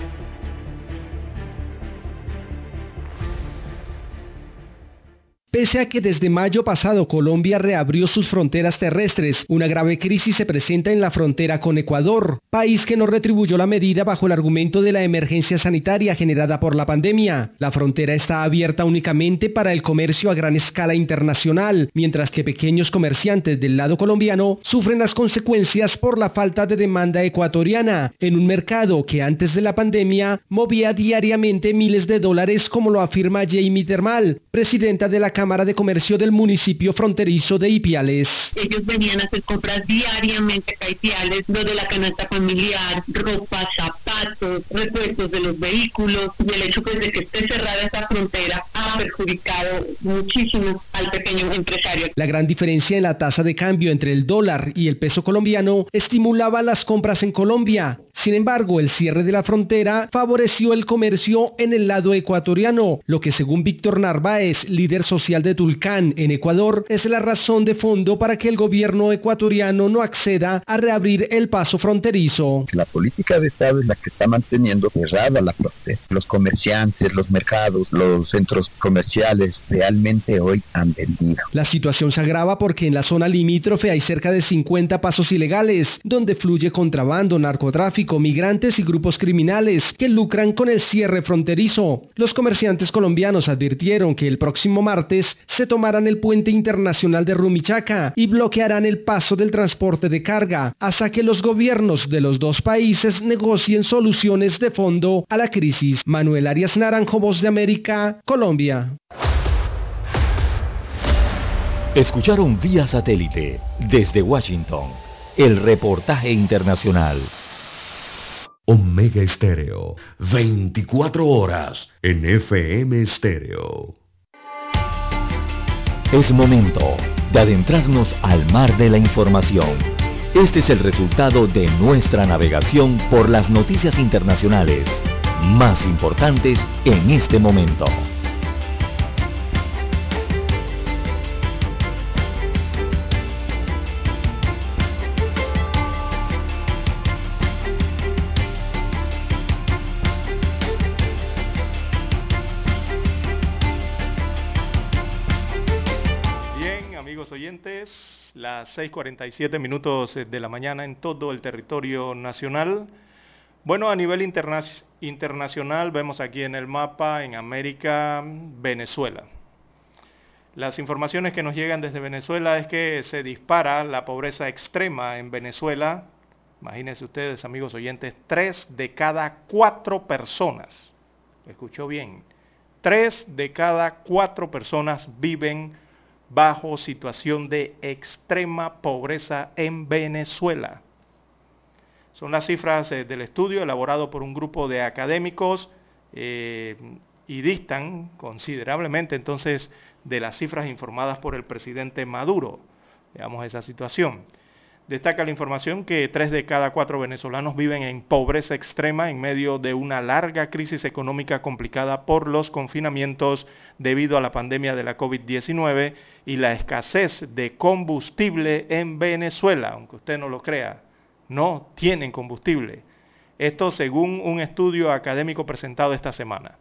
Pese a que desde mayo pasado Colombia reabrió sus fronteras terrestres, una grave crisis se presenta en la frontera con Ecuador, país que no retribuyó la medida bajo el argumento de la emergencia sanitaria generada por la pandemia. La frontera está abierta únicamente para el comercio a gran escala internacional, mientras que pequeños comerciantes del lado colombiano sufren las consecuencias por la falta de demanda ecuatoriana, en un mercado que antes de la pandemia movía diariamente miles de dólares como lo afirma Jamie Termal, presidenta de la de Comercio del municipio fronterizo de Ipiales. Ellos venían a hacer compras diariamente a Ipiales, lo de la canasta familiar, ropa, zapatos, repuestos de los vehículos y el hecho pues, de que esté cerrada esta frontera ha perjudicado muchísimo al pequeño empresario. La gran diferencia en la tasa de cambio entre el dólar y el peso colombiano estimulaba las compras en Colombia. Sin embargo, el cierre de la frontera favoreció el comercio en el lado ecuatoriano, lo que según Víctor Narváez, líder social de Tulcán en Ecuador, es la razón de fondo para que el gobierno ecuatoriano no acceda a reabrir el paso fronterizo. La política de Estado es la que está manteniendo cerrada la frontera. Los comerciantes, los mercados, los centros comerciales realmente hoy han vendido. La situación se agrava porque en la zona limítrofe hay cerca de 50 pasos ilegales, donde fluye contrabando, narcotráfico, migrantes y grupos criminales que lucran con el cierre fronterizo. Los comerciantes colombianos advirtieron que el próximo martes se tomarán el puente internacional de Rumichaca y bloquearán el paso del transporte de carga hasta que los gobiernos de los dos países negocien soluciones de fondo a la crisis. Manuel Arias Naranjo, Voz de América, Colombia. Escucharon vía satélite desde Washington el reportaje internacional. Omega Estéreo, 24 horas en FM Estéreo. Es momento de adentrarnos al mar de la información. Este es el resultado de nuestra navegación por las noticias internacionales más importantes en este momento. Las 6.47 minutos de la mañana en todo el territorio nacional. Bueno, a nivel internacional vemos aquí en el mapa, en América, Venezuela. Las informaciones que nos llegan desde Venezuela es que se dispara la pobreza extrema en Venezuela. Imagínense ustedes, amigos oyentes, tres de cada cuatro personas, escuchó bien, tres de cada cuatro personas viven bajo situación de extrema pobreza en Venezuela. Son las cifras eh, del estudio elaborado por un grupo de académicos eh, y distan considerablemente entonces de las cifras informadas por el presidente Maduro. Veamos esa situación. Destaca la información que tres de cada cuatro venezolanos viven en pobreza extrema en medio de una larga crisis económica complicada por los confinamientos debido a la pandemia de la COVID-19 y la escasez de combustible en Venezuela, aunque usted no lo crea. No tienen combustible. Esto según un estudio académico presentado esta semana.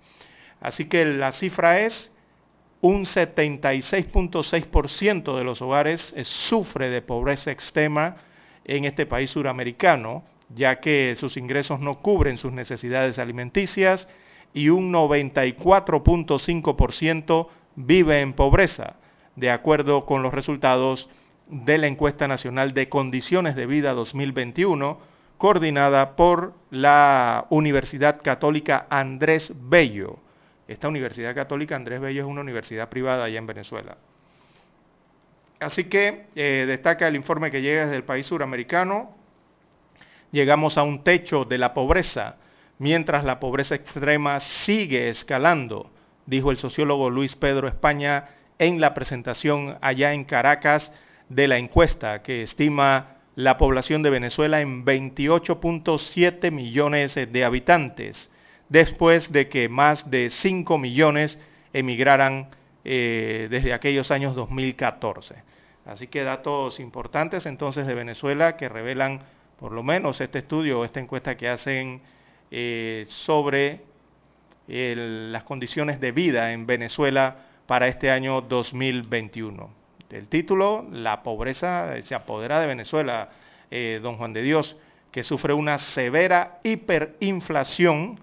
Así que la cifra es un 76.6% de los hogares eh, sufre de pobreza extrema en este país suramericano, ya que sus ingresos no cubren sus necesidades alimenticias y un 94.5% vive en pobreza. de acuerdo con los resultados de la encuesta nacional de condiciones de vida 2021, coordinada por la Universidad Católica Andrés Bello. Esta Universidad Católica Andrés Bello es una universidad privada allá en Venezuela. Así que eh, destaca el informe que llega desde el país suramericano. Llegamos a un techo de la pobreza, mientras la pobreza extrema sigue escalando, dijo el sociólogo Luis Pedro España en la presentación allá en Caracas de la encuesta que estima la población de Venezuela en 28.7 millones de habitantes, después de que más de 5 millones emigraran eh, desde aquellos años 2014. Así que datos importantes entonces de Venezuela que revelan por lo menos este estudio, esta encuesta que hacen eh, sobre las condiciones de vida en Venezuela para este año 2021. El título, La pobreza se apodera de Venezuela, eh, don Juan de Dios, que sufre una severa hiperinflación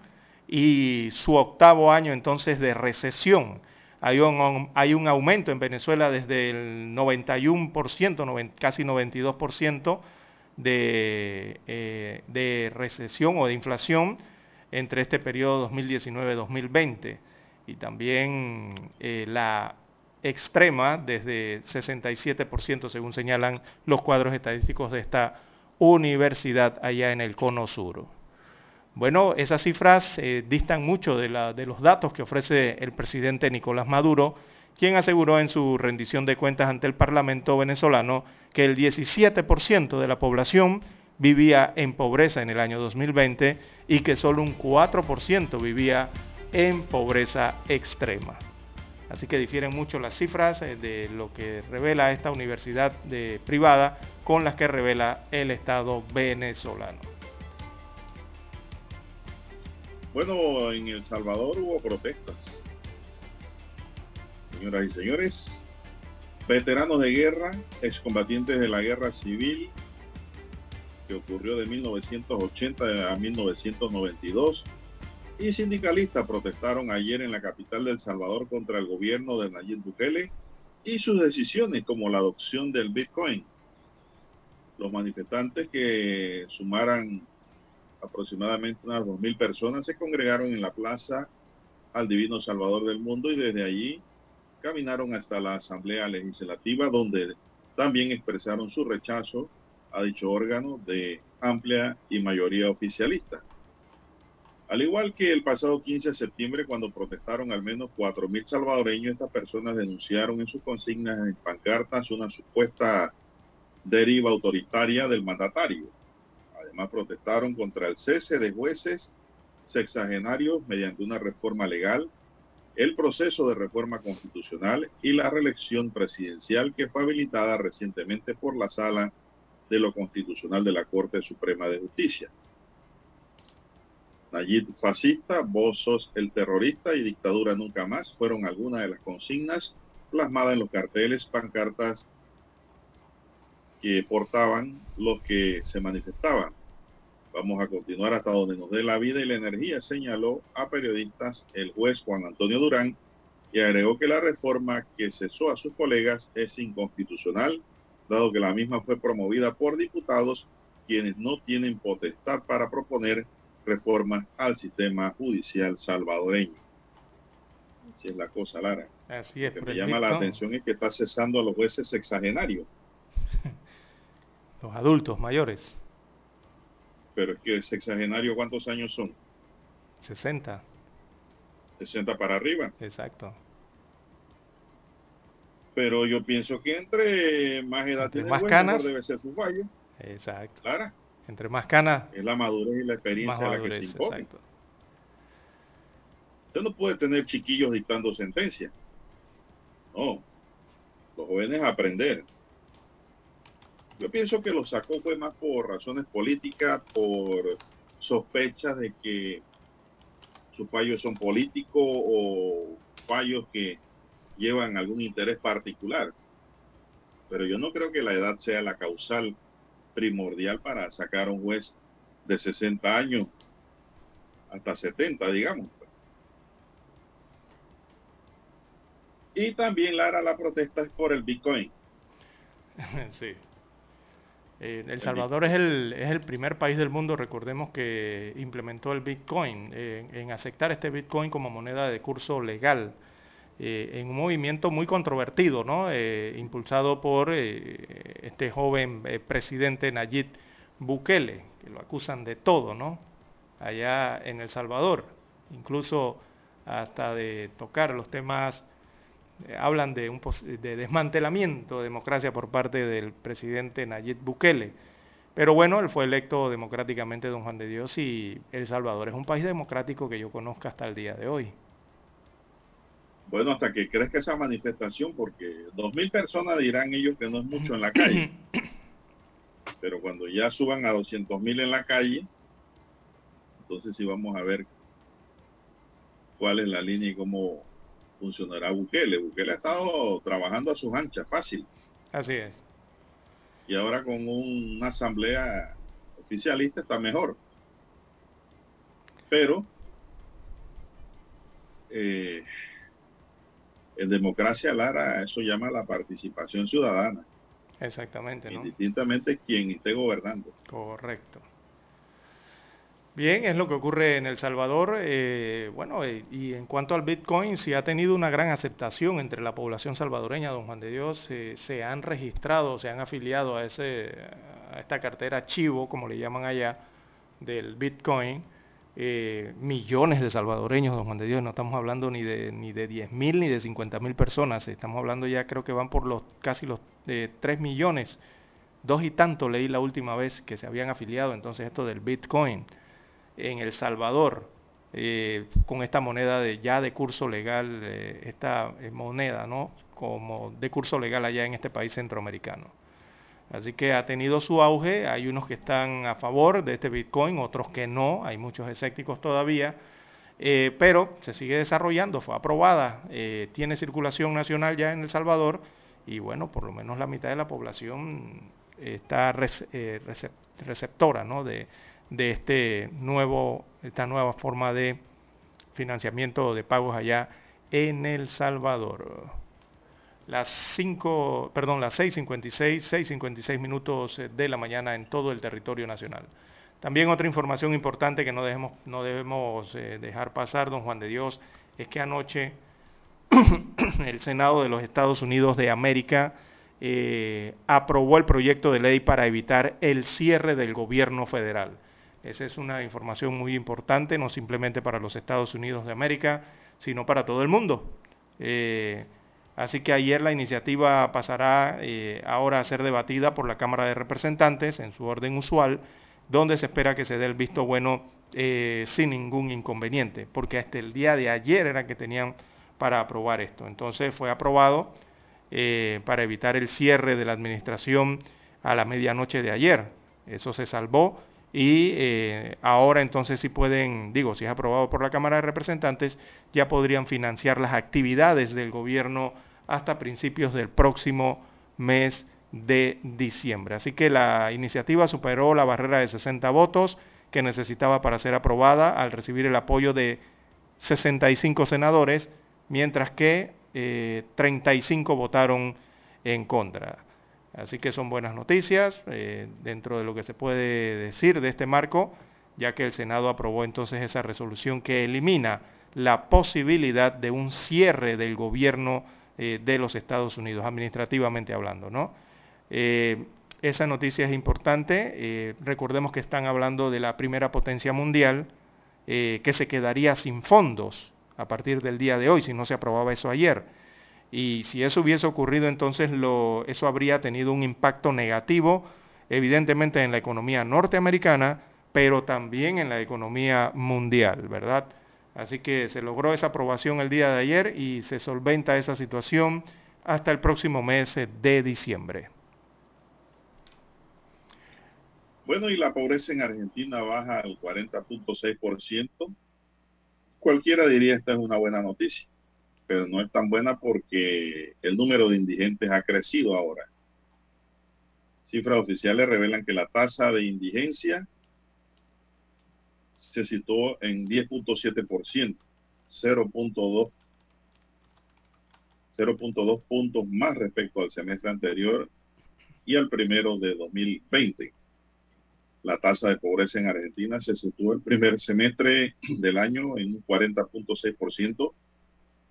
y su octavo año entonces de recesión hay un, hay un aumento en Venezuela desde el 91%, casi 92% de, eh, de recesión o de inflación entre este periodo 2019-2020 y también eh, la extrema desde 67% según señalan los cuadros estadísticos de esta universidad allá en el cono sur. Bueno, esas cifras eh, distan mucho de, los datos que ofrece el presidente Nicolás Maduro, quien aseguró en su rendición de cuentas ante el Parlamento venezolano que el 17% de la población vivía en pobreza en el año 2020 y que solo un 4% vivía en pobreza extrema. Así que difieren mucho las cifras eh, de lo que revela esta universidad privada con las que revela el Estado venezolano. Bueno, en El Salvador hubo protestas. Señoras y señores, veteranos de guerra, excombatientes de la guerra civil que ocurrió de 1980 a 1992 y sindicalistas protestaron ayer en la capital de El Salvador contra el gobierno de Nayib Bukele y sus decisiones como la adopción del Bitcoin. Los manifestantes que sumaran aproximadamente unas 2.000 personas se congregaron en la plaza al Divino Salvador del Mundo y desde allí caminaron hasta la Asamblea Legislativa donde también expresaron su rechazo a dicho órgano de amplia y mayoría oficialista. Al igual que el pasado 15 de septiembre, cuando protestaron al menos 4.000 salvadoreños, estas personas denunciaron en sus consignas en pancartas una supuesta deriva autoritaria del mandatario Además, protestaron contra el cese de jueces sexagenarios mediante una reforma legal, el proceso de reforma constitucional y la reelección presidencial que fue habilitada recientemente por la Sala de lo Constitucional de la Corte Suprema de Justicia. Nayib fascista, vos el terrorista y dictadura nunca más fueron algunas de las consignas plasmadas en los carteles, pancartas que portaban los que se manifestaban. Vamos a continuar hasta donde nos dé la vida y la energía, señaló a periodistas el juez Juan Antonio Durán y agregó que la reforma que cesó a sus colegas es inconstitucional, dado que la misma fue promovida por diputados quienes no tienen potestad para proponer reformas al sistema judicial salvadoreño. Así es la cosa, Lara. Así es. Lo que me llama la atención es que está cesando a los jueces sexagenarios. Los adultos mayores. Pero es que sexagenario, ¿cuántos años son? 60. 60 para arriba. Exacto. Pero yo pienso que entre más edad tiene más canas, debe ser su fallo. Exacto. Clara. Entre más canas. Es la madurez y la experiencia la que se impone. Usted no puede tener chiquillos dictando sentencia. No. Los jóvenes aprender. Yo pienso que lo sacó fue más por razones políticas, por sospechas de que sus fallos son políticos o fallos que llevan algún interés particular. Pero yo no creo que la edad sea la causal primordial para sacar a un juez de 60 años hasta 70, digamos. Y también, Lara, la protesta es por el Bitcoin. sí. Eh, el Salvador es el, es el primer país del mundo, recordemos, que implementó el Bitcoin, eh, en aceptar este Bitcoin como moneda de curso legal, eh, en un movimiento muy controvertido, ¿no? impulsado por este joven presidente Nayib Bukele, que lo acusan de todo, ¿no? allá en El Salvador, incluso hasta de tocar los temas eh, hablan de un de desmantelamiento de democracia por parte del presidente Nayib Bukele. Pero bueno, él fue electo democráticamente don Juan de Dios y El Salvador es un país democrático que yo conozco hasta el día de hoy. Bueno, hasta que crezca esa manifestación, porque dos mil personas dirán ellos que no es mucho en la calle. Pero cuando ya suban a 200 mil en la calle, entonces sí vamos a ver cuál es la línea y cómo funcionará Bukele. Bukele ha estado trabajando a sus anchas, fácil. Así es. Y ahora con una asamblea oficialista está mejor. Pero eh, en democracia, Lara, eso llama la participación ciudadana. Exactamente, ¿no? Indistintamente quien esté gobernando. Correcto. Bien, es lo que ocurre en El Salvador. Eh, bueno, eh, y en cuanto al Bitcoin, sí ha tenido una gran aceptación entre la población salvadoreña, don Juan de Dios. Eh, se han registrado, se han afiliado a, ese, a esta cartera chivo, como le llaman allá, del Bitcoin. millones de salvadoreños, don Juan de Dios, no estamos hablando ni de, ni de 10 mil ni de 50 mil personas, estamos hablando ya creo que van por los casi los 3 millones, dos y tanto leí la última vez que se habían afiliado, entonces esto del Bitcoin en El Salvador eh, con esta moneda de, ya de curso legal, eh, esta eh, moneda, ¿no? Como de curso legal allá en este país centroamericano. Así que ha tenido su auge, hay unos que están a favor de este Bitcoin, otros que no, hay muchos escépticos todavía, pero se sigue desarrollando, fue aprobada, tiene circulación nacional ya en El Salvador y bueno, por lo menos la mitad de la población está receptora ¿no? de, de este nuevo, esta nueva forma de financiamiento de pagos allá en El Salvador. Las 5, perdón, las 6.56, 6.56 minutos de la mañana en todo el territorio nacional. También otra información importante que no debemos, no debemos eh, dejar pasar, don Juan de Dios, es que anoche el Senado de los Estados Unidos de América eh, aprobó el proyecto de ley para evitar el cierre del gobierno federal. Esa es una información muy importante, no simplemente para los Estados Unidos de América, sino para todo el mundo. Eh, así que ayer la iniciativa pasará eh, ahora a ser debatida por la Cámara de Representantes en su orden usual, donde se espera que se dé el visto bueno eh, sin ningún inconveniente, porque hasta el día de ayer era que tenían para aprobar esto. Entonces fue aprobado para evitar el cierre de la administración a la medianoche de ayer. Eso se salvó y eh, ahora entonces si pueden, digo, si es aprobado por la Cámara de Representantes, ya podrían financiar las actividades del gobierno hasta principios del próximo mes de diciembre. Así que la iniciativa superó la barrera de 60 votos que necesitaba para ser aprobada al recibir el apoyo de 65 senadores, mientras que 35 eh, votaron en contra. Así que son buenas noticias eh, dentro de lo que se puede decir de este marco, ya que el Senado aprobó entonces esa resolución que elimina la posibilidad de un cierre del gobierno eh, de los Estados Unidos, administrativamente hablando. ¿no? Eh, esa noticia es importante. recordemos que están hablando de la primera potencia mundial que se quedaría sin fondos a partir del día de hoy, si no se aprobaba eso ayer. Y si eso hubiese ocurrido, entonces lo, eso habría tenido un impacto negativo, evidentemente en la economía norteamericana, pero también en la economía mundial, ¿verdad? Así que se logró esa aprobación el día de ayer y se solventa esa situación hasta el próximo mes de diciembre. Bueno, y la pobreza en Argentina baja al 40.6%. Cualquiera diría esta es una buena noticia pero no es tan buena porque el número de indigentes ha crecido ahora. Cifras oficiales revelan que la tasa de indigencia se situó en 10.7%, 0.2 0.2 puntos más respecto al semestre anterior y al primero de 2020. La tasa de pobreza en Argentina se situó el primer semestre del año en un 40.6%,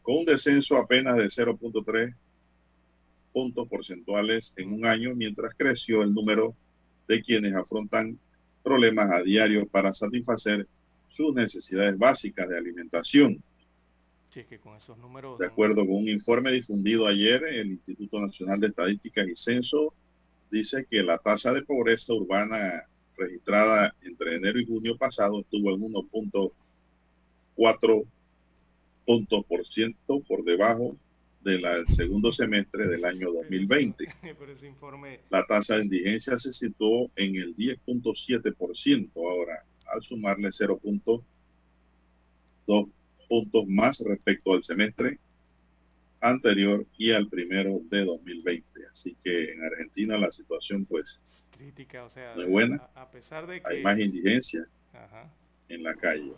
con un descenso apenas de 0.3 puntos porcentuales en un año, mientras creció el número de quienes afrontan problemas a diario para satisfacer sus necesidades básicas de alimentación. De acuerdo con un informe difundido ayer, el Instituto Nacional de Estadísticas y Censo dice que la tasa de pobreza urbana registrada entre enero y junio pasado estuvo en 1.4 puntos por ciento por debajo del segundo semestre del año 2020. La tasa de indigencia se situó en el 10.7% ahora, al sumarle 0.2 puntos más respecto al semestre anterior y al primero de 2020. Así que en Argentina la situación pues crítica, o sea, no es buena. A, pesar de que... Hay más indigencia en la calle.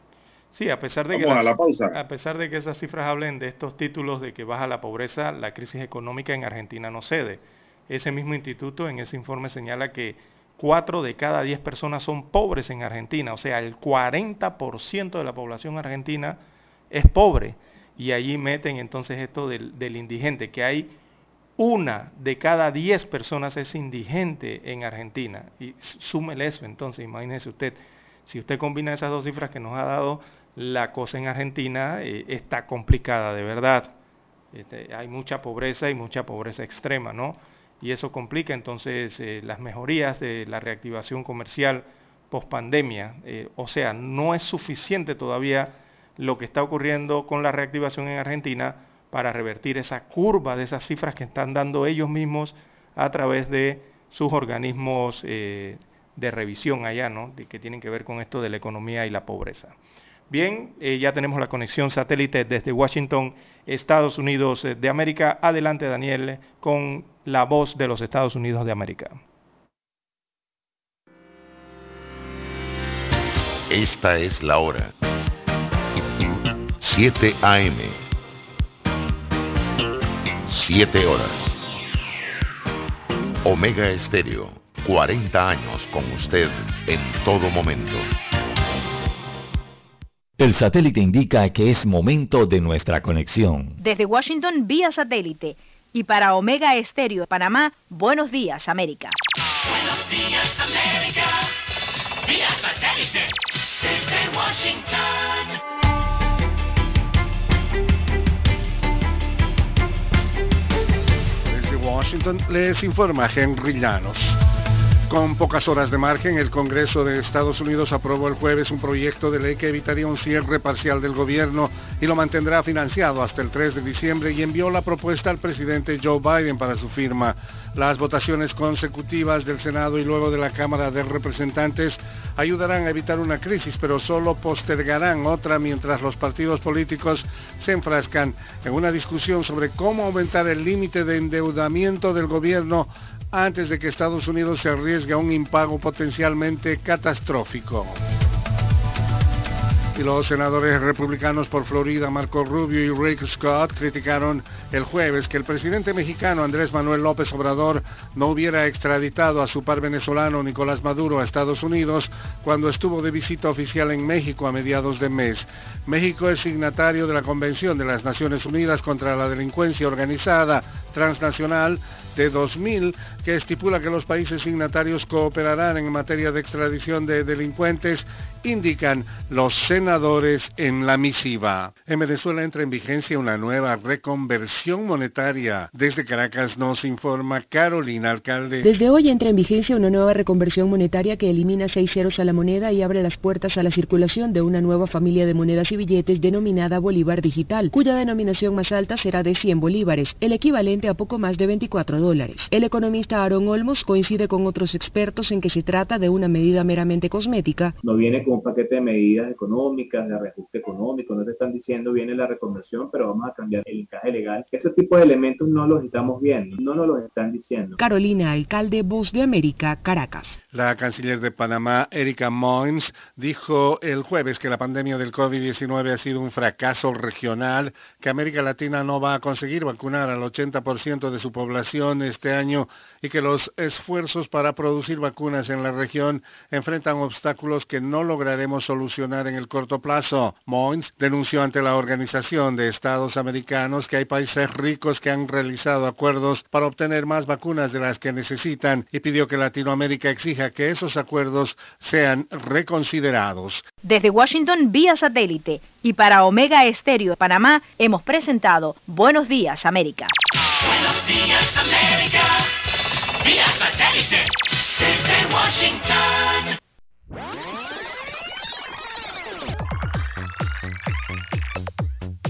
Sí, a pesar de que a, la pausa. a pesar de que esas cifras hablen de estos títulos de que baja la pobreza, la crisis económica en Argentina no cede. Ese mismo instituto en ese informe señala que 4 de cada 10 personas son pobres en Argentina, o sea, el 40% de la población argentina es pobre. Y allí meten entonces esto del, del indigente, que hay una de cada 10 personas es indigente en Argentina. Y súmele eso, entonces imagínese usted, si usted combina esas dos cifras que nos ha dado, la cosa en Argentina eh, está complicada de verdad. Este, hay mucha pobreza y mucha pobreza extrema, ¿no? Y eso complica entonces eh, las mejorías de la reactivación comercial post pandemia. Eh, o sea, no es suficiente todavía lo que está ocurriendo con la reactivación en Argentina para revertir esa curva de esas cifras que están dando ellos mismos a través de sus organismos de revisión allá, ¿no? Que tienen que ver con esto de la economía y la pobreza. Bien, eh, ya tenemos la conexión satélite desde Washington, Estados Unidos de América. Adelante, Daniel, con la voz de los Estados Unidos de América. Esta es la hora. 7 AM. 7 horas. Omega Estéreo, 40 años con usted en todo momento. El satélite indica que es momento de nuestra conexión. Desde Washington vía satélite y para Omega Estéreo Panamá, buenos días América. Buenos días América, vía satélite desde Washington. Desde Washington les informa Henry Llanos. Con pocas horas de margen, el Congreso de Estados Unidos aprobó el jueves un proyecto de ley que evitaría un cierre parcial del gobierno y lo mantendrá financiado hasta el 3 de diciembre y envió la propuesta al presidente Joe Biden para su firma. Las votaciones consecutivas del Senado y luego de la Cámara de Representantes ayudarán a evitar una crisis, pero solo postergarán otra mientras los partidos políticos se enfrascan en una discusión sobre cómo aumentar el límite de endeudamiento del gobierno antes de que Estados Unidos se arriesgue a un impago potencialmente catastrófico. Y los senadores republicanos por Florida, Marco Rubio y Rick Scott, criticaron el jueves que el presidente mexicano Andrés Manuel López Obrador no hubiera extraditado a su par venezolano Nicolás Maduro a Estados Unidos cuando estuvo de visita oficial en México a mediados de mes. México es signatario de la Convención de las Naciones Unidas contra la Delincuencia Organizada Transnacional de 2000 que estipula que los países signatarios cooperarán en materia de extradición de delincuentes, indican los senadores en la misiva. En Venezuela entra en vigencia una nueva reconversión monetaria. Desde Caracas nos informa Carolina Alcalde. Desde hoy entra en vigencia una nueva reconversión monetaria que elimina seis ceros a la moneda y abre las puertas a la circulación de una nueva familia de monedas y billetes denominada Bolívar Digital, cuya denominación más alta será de 100 bolívares, el equivalente a poco más de 24 dólares. El economista Aaron Olmos coincide con otros expertos en que se trata de una medida meramente cosmética. No viene con un paquete de medidas económicas de reajuste económico, no te están diciendo viene la reconversión, pero vamos a cambiar el encaje legal. Ese tipo de elementos no los estamos viendo, no nos los están diciendo. Carolina, alcalde Voz de América, Caracas. La canciller de Panamá, Erika Moines, dijo el jueves que la pandemia del COVID-19 ha sido un fracaso regional, que América Latina no va a conseguir vacunar al 80% de su población este año y que los esfuerzos para producir vacunas en la región enfrentan obstáculos que no lograremos solucionar en el corto plazo. Moines denunció ante la Organización de Estados Americanos que hay países ricos que han realizado acuerdos para obtener más vacunas de las que necesitan y pidió que Latinoamérica exija que esos acuerdos sean reconsiderados. Desde Washington vía satélite y para Omega Estéreo de Panamá hemos presentado Buenos Días América. Buenos días América vía satélite desde Washington.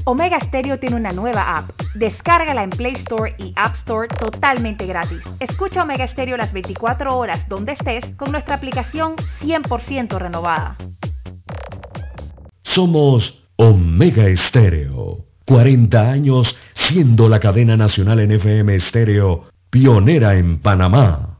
Omega Stereo tiene una nueva app. Descárgala en Play Store y App Store totalmente gratis. Escucha Omega Stereo las 24 horas donde estés con nuestra aplicación 100% renovada. Somos Omega Estéreo. 40 años siendo la cadena nacional en FM Estéreo, pionera en Panamá.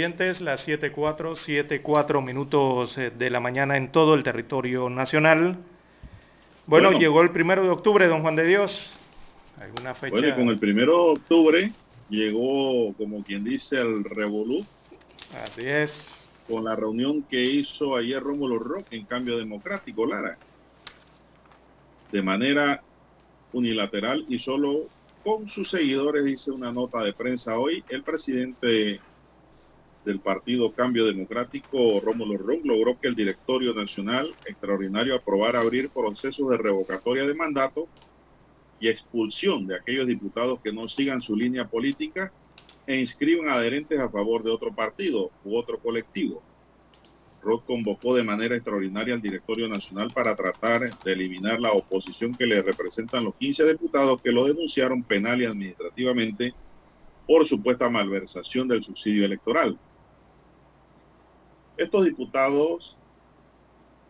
Oyentes, las 7.4, 7.4 minutos eh, de la mañana en todo el territorio nacional. Bueno, bueno, llegó el primero de octubre, don Juan de Dios. ¿Alguna fecha? Bueno, con el primero de octubre llegó, como quien dice, el Revolú. Así es. Con la reunión que hizo ayer Rómulo Roque en Cambio Democrático, Lara. De manera unilateral y solo con sus seguidores, dice una nota de prensa hoy, el presidente del partido Cambio Democrático, Rómulo Rock, logró que el directorio nacional extraordinario aprobara abrir procesos de revocatoria de mandato y expulsión de aquellos diputados que no sigan su línea política e inscriban adherentes a favor de otro partido u otro colectivo. Roth convocó de manera extraordinaria al directorio nacional para tratar de eliminar la oposición que le representan los 15 diputados que lo denunciaron penal y administrativamente por supuesta malversación del subsidio electoral. Estos diputados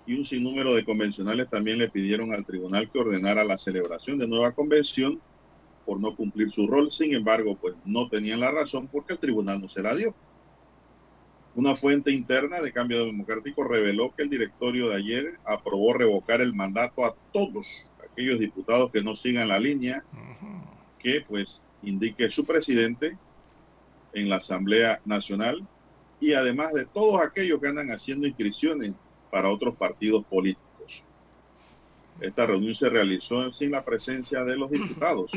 y un sinnúmero de convencionales también le pidieron al tribunal que ordenara la celebración de nueva convención por no cumplir su rol. Sin embargo, pues no tenían la razón porque el tribunal no se la dio. Una fuente interna de Cambio Democrático reveló que el directorio de ayer aprobó revocar el mandato a todos aquellos diputados que no sigan la línea que pues indique su presidente en la Asamblea Nacional y además de todos aquellos que andan haciendo inscripciones para otros partidos políticos. Esta reunión se realizó sin la presencia de los diputados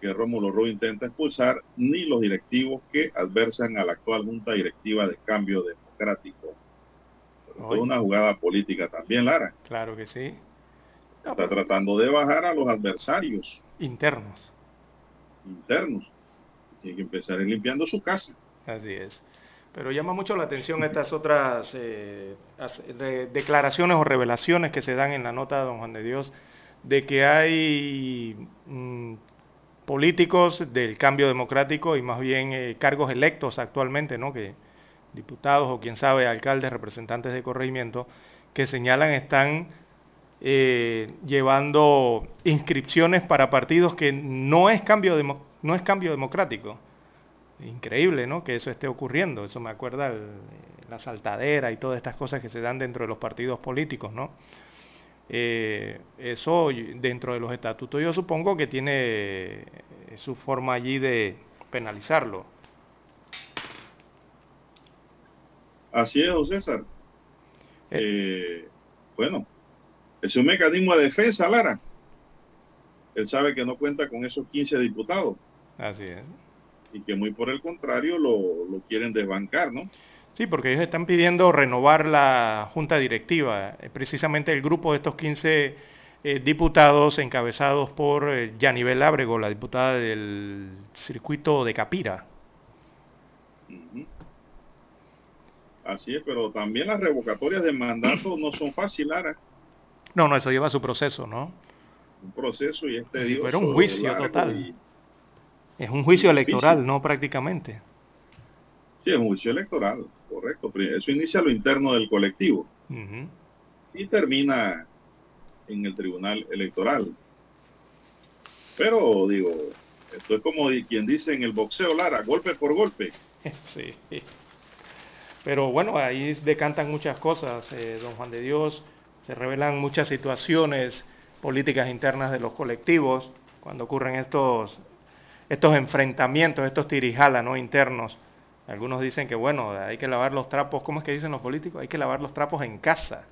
que Rómulo Roy intenta expulsar, ni los directivos que adversan a la actual Junta Directiva de Cambio Democrático. es una jugada política también, Lara. Claro que sí. Está tratando de bajar a los adversarios. Internos. Internos. Tiene que empezar limpiando su casa. Así es. Pero llama mucho la atención estas otras eh, declaraciones o revelaciones que se dan en la nota de don Juan de Dios de que hay mm, políticos del cambio democrático y más bien eh, cargos electos actualmente, ¿no? que diputados o quién sabe, alcaldes, representantes de corregimiento, que señalan están eh, llevando inscripciones para partidos que no es cambio, no es cambio democrático increíble ¿no? que eso esté ocurriendo. Eso me acuerda la saltadera y todas estas cosas que se dan dentro de los partidos políticos. ¿no? Eh, eso dentro de los estatutos yo supongo que tiene eh, su forma allí de penalizarlo. Así es, don César. Eh, bueno, es un mecanismo de defensa, Lara. Él sabe que no cuenta con esos 15 diputados. Así es y que muy por el contrario lo, quieren desbancar, ¿no? Sí, porque ellos están pidiendo renovar la junta directiva. Eh, precisamente el grupo de estos 15 eh, diputados encabezados por eh, Yanivel Ábrego, la diputada del circuito de Capira. Así es, pero también las revocatorias de mandato no son fáciles, Lara. No, no, eso lleva su proceso, ¿no? Un proceso y este Si fuera un juicio total. y- Es un juicio Difícil. electoral, no prácticamente. sí, es un juicio electoral, correcto. Eso inicia lo interno del colectivo y termina en el tribunal electoral. Pero digo, esto es como quien dice en el boxeo, Lara, golpe por golpe. Sí. Pero bueno, ahí decantan muchas cosas, eh, don Juan de Dios, se revelan muchas situaciones políticas internas de los colectivos cuando ocurren estos, estos enfrentamientos, estos tirijalas ¿no? internos. Algunos dicen que bueno, hay que lavar los trapos, ¿cómo es que dicen los políticos? Hay que lavar los trapos en casa.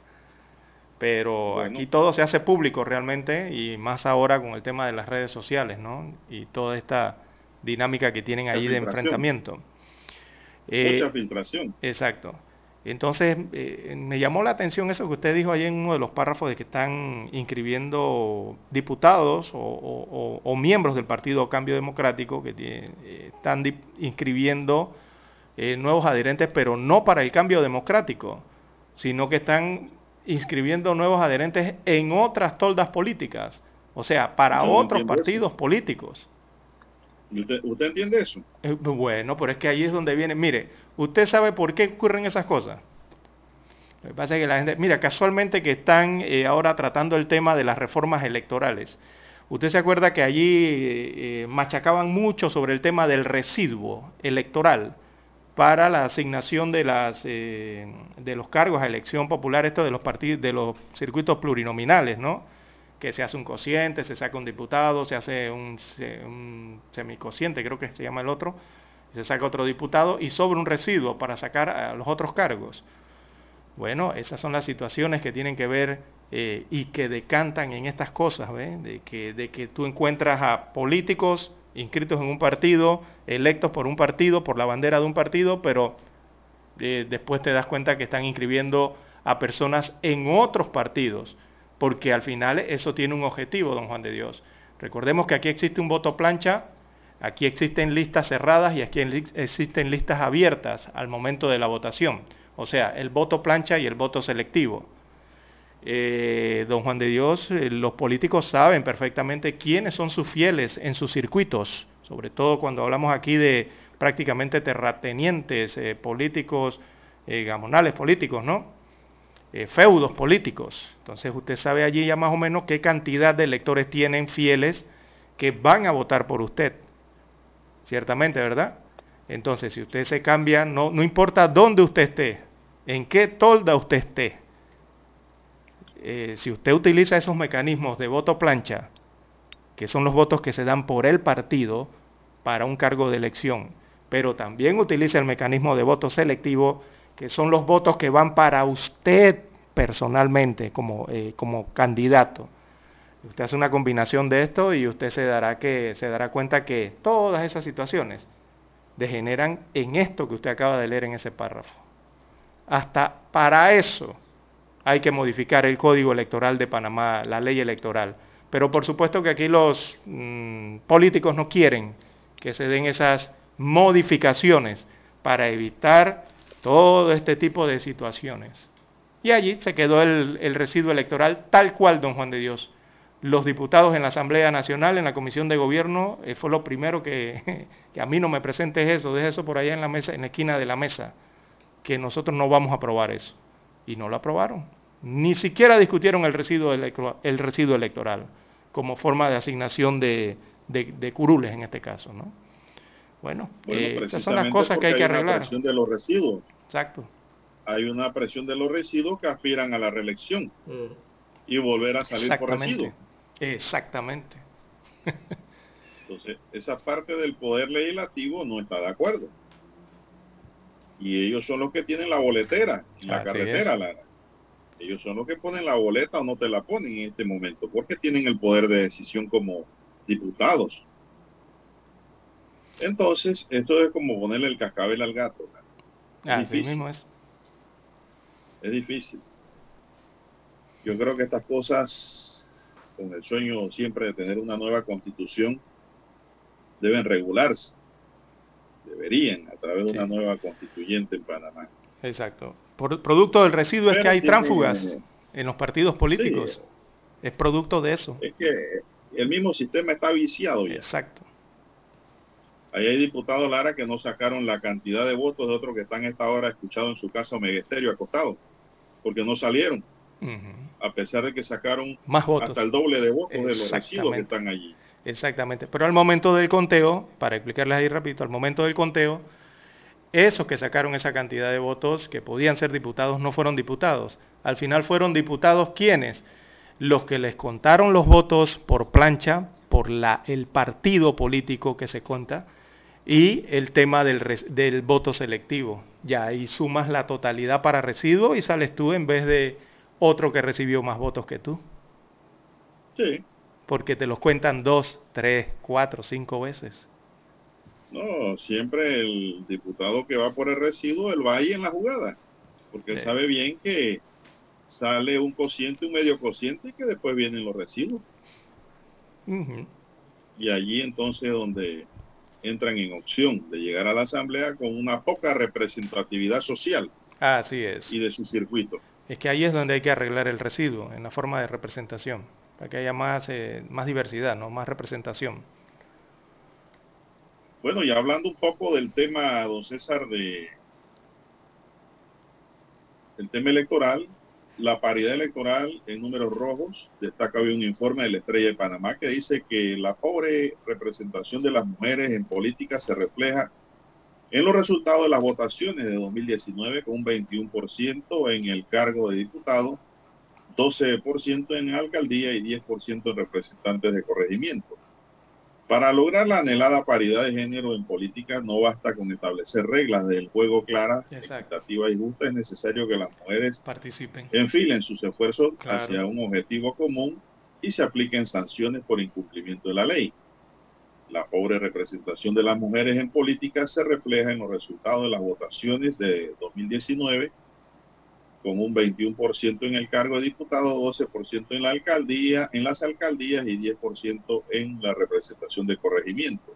Pero Bueno. aquí todo se hace público realmente y más ahora con el tema de las redes sociales, ¿no? Y toda esta dinámica que tienen ahí de enfrentamiento. Eh, Mucha filtración. Exacto. Entonces, eh, me llamó la atención eso que usted dijo ahí en uno de los párrafos de que están inscribiendo diputados o, o- o- o miembros del Partido Cambio Democrático que tiene- eh, están inscribiendo eh, nuevos adherentes, pero no para el cambio democrático, sino que están inscribiendo nuevos adherentes en otras toldas políticas, o sea, para no otros eso. partidos políticos. ¿Usted, entiende eso? Eh, Bueno, pero es que ahí es donde viene. Mire, ¿usted sabe por qué ocurren esas cosas? Lo que pasa es que la gente, mira, casualmente que están eh, ahora tratando el tema de las reformas electorales. Usted se acuerda que allí eh, machacaban mucho sobre el tema del residuo electoral para la asignación de las de los cargos a elección popular, esto de los partidos, de los circuitos plurinominales, ¿no? Que se hace un cociente, se saca un diputado, se hace un, un semicociente, creo que se llama el otro, se saca otro diputado y sobre un residuo para sacar a los otros cargos. Bueno, esas son las situaciones que tienen que ver eh, y que decantan en estas cosas, ¿ve? De, que, de que tú encuentras a políticos inscritos en un partido, electos por un partido, por la bandera de un partido, pero eh, después te das cuenta que están inscribiendo a personas en otros partidos, porque al final eso tiene un objetivo, don Juan de Dios. Recordemos que aquí existe un voto plancha, aquí existen listas cerradas y aquí existen listas abiertas al momento de la votación, o sea, el voto plancha y el voto selectivo. Eh, don Juan de Dios, eh, los políticos saben perfectamente quiénes son sus fieles en sus circuitos, sobre todo cuando hablamos aquí de prácticamente terratenientes eh, políticos, eh, gamonales políticos, ¿no? Eh, feudos políticos. Entonces usted sabe allí ya más o menos qué cantidad de electores tienen fieles que van a votar por usted. Ciertamente, ¿verdad? Entonces, si usted se cambia, no, no importa dónde usted esté, en qué tolda usted esté, eh, si usted utiliza esos mecanismos de voto plancha, que son los votos que se dan por el partido para un cargo de elección, pero también utiliza el mecanismo de voto selectivo, que son los votos que van para usted personalmente como, eh, como candidato. Usted hace una combinación de esto y usted se dará, que, se dará cuenta que todas esas situaciones degeneran en esto que usted acaba de leer en ese párrafo. Hasta para eso hay que modificar el código electoral de Panamá, la ley electoral. Pero por supuesto que aquí los mm, políticos no quieren que se den esas modificaciones para evitar todo este tipo de situaciones. Y allí se quedó el, el residuo electoral tal cual, don Juan de Dios. Los diputados en la Asamblea Nacional, en la Comisión de Gobierno, eh, fue lo primero que, que a mí no me presentes eso, deje eso por allá en la mesa, en la esquina de la mesa, que nosotros no vamos a aprobar eso. Y no lo aprobaron. Ni siquiera discutieron el residuo, electro- el residuo electoral como forma de asignación de, de- de curules en este caso. ¿no? Bueno, Bueno, eh, esas son las cosas que hay que arreglar. presión de los residuos. Exacto. Hay una presión de los residuos que aspiran a la reelección y volver a salir por Exactamente. residuos. Exactamente. Entonces, esa parte del poder legislativo no está de acuerdo. Y ellos son los que tienen la boletera en la Así carretera, es. Lara. Ellos son los que ponen la boleta o no te la ponen en este momento, porque tienen el poder de decisión como diputados. Entonces, esto es como ponerle el cascabel al gato. Lara. Es Así difícil. mismo es. Es difícil. Yo creo que estas cosas con el sueño siempre de tener una nueva constitución, deben regularse. Deberían, a través de una nueva constituyente en Panamá. Exacto. Por, producto del residuo es que hay tiene- tránsfugas en los partidos políticos. Es producto de eso. Es que el mismo sistema está viciado ya. Exacto. Ahí hay diputados, Lara, que no sacaron la cantidad de votos de otros que están a esta hora escuchados en su casa Megesterio acostados, porque no salieron, a pesar de que sacaron Más votos. hasta el doble de votos de los residuos que están allí. Exactamente. Pero al momento del conteo, para explicarles ahí rapidito, al momento del conteo, esos que sacaron esa cantidad de votos que podían ser diputados no fueron diputados. Al final fueron diputados quienes? Los que les contaron los votos por plancha, por la, el partido político que se cuenta, y el tema del, del voto selectivo. Ya ahí sumas la totalidad para residuo y sales tú en vez de otro que recibió más votos que tú. Sí, Porque te los cuentan dos, tres, cuatro, cinco veces. no, siempre el diputado que va por el residuo, él va ahí en la jugada, porque él sabe bien que sale un cociente, un medio cociente y que después vienen los residuos. Y allí entonces donde entran en opción de llegar a la asamblea con una poca representatividad social Así es. y de su circuito. Es que ahí es donde hay que arreglar el residuo, en la forma de representación, para que haya más, eh, más diversidad, ¿no? más representación. Bueno, y hablando un poco del tema, don César, de el tema electoral, la paridad electoral en números rojos, destaca hoy un informe de la Estrella de Panamá que dice que la pobre representación de las mujeres en política se refleja en los resultados de las votaciones de 2019 con un 21% en el cargo de diputado, 12% en alcaldía y 10% en representantes de corregimiento. Para lograr la anhelada paridad de género en política no basta con establecer reglas del juego claras, equitativas y justas, es necesario que las mujeres participen, enfilen sus esfuerzos Claro. hacia un objetivo común y se apliquen sanciones por incumplimiento de la ley. La pobre representación de las mujeres en política se refleja en los resultados de las votaciones de 2019, con un 21% en el cargo de diputado, 12% en la alcaldía, en las alcaldías y 10% en la representación de corregimiento.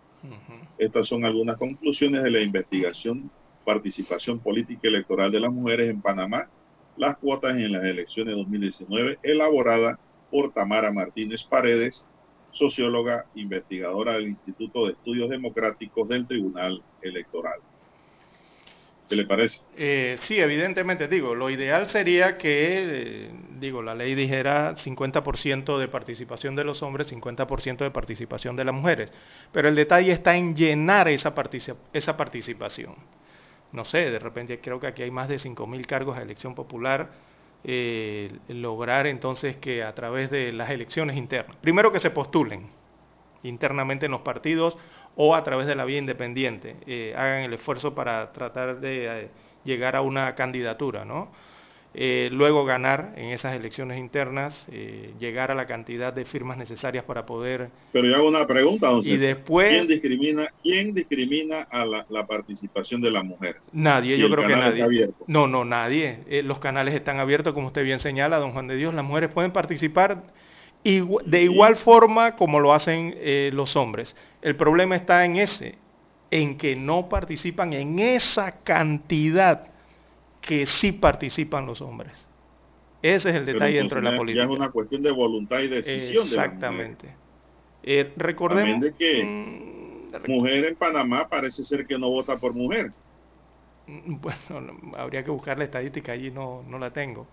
Estas son algunas conclusiones de la investigación Participación Política Electoral de las Mujeres en Panamá, las cuotas en las elecciones 2019, elaborada por Tamara Martínez Paredes, socióloga investigadora del Instituto de Estudios Democráticos del Tribunal Electoral. ¿Qué le parece? Eh, sí, evidentemente, digo, lo ideal sería que, eh, digo, la ley dijera 50% de participación de los hombres, 50% de participación de las mujeres, pero el detalle está en llenar esa, partici- esa participación. No sé, de repente creo que aquí hay más de 5.000 cargos de elección popular, eh, lograr entonces que a través de las elecciones internas, primero que se postulen internamente en los partidos o a través de la vía independiente, eh, hagan el esfuerzo para tratar de eh, llegar a una candidatura, ¿no? Eh, luego ganar en esas elecciones internas, eh, llegar a la cantidad de firmas necesarias para poder... Pero yo hago una pregunta, don Y César. después- ¿Quién discrimina, quién discrimina a la, la participación de la mujer? Nadie, Si yo creo que nadie. está abierto. No, no, nadie. Eh, los canales están abiertos, como usted bien señala, don Juan de Dios. Las mujeres pueden participar de igual forma como lo hacen eh, los hombres. El problema está en ese, en que no participan en esa cantidad que sí participan los hombres. Ese es el detalle dentro de la ya- política. es una cuestión de voluntad y decisión de la. Exactamente. Eh, También recordemos, de que mujer en Panamá parece ser que no vota por mujer. mm, bueno, no, habría que buscar la estadística allí, no, no la tengo.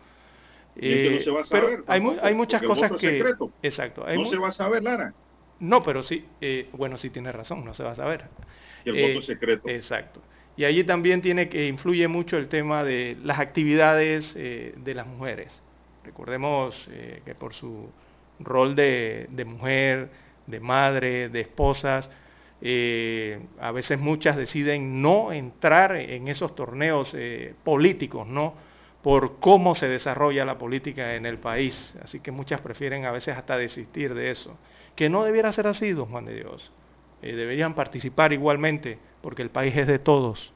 Y es que no Eh, se va a pero saber hay, mu- tampoco, hay muchas cosas que... secreto. Exacto. hay No se va a saber, Lara. No, pero sí, eh, bueno, sí tiene razón, no se va a saber. Que el Eh, voto es secreto. Exacto. Y allí también tiene que influye mucho el tema de las actividades eh, de las mujeres. Recordemos eh, que por su rol de, de mujer, de madre, de esposas, eh, a veces muchas deciden no entrar en esos torneos eh, políticos, ¿no? Por cómo se desarrolla la política en el país. Así que muchas prefieren a veces hasta desistir de eso. Que no debiera ser así, don Juan de Dios. Eh, deberían participar igualmente, porque el país es de todos.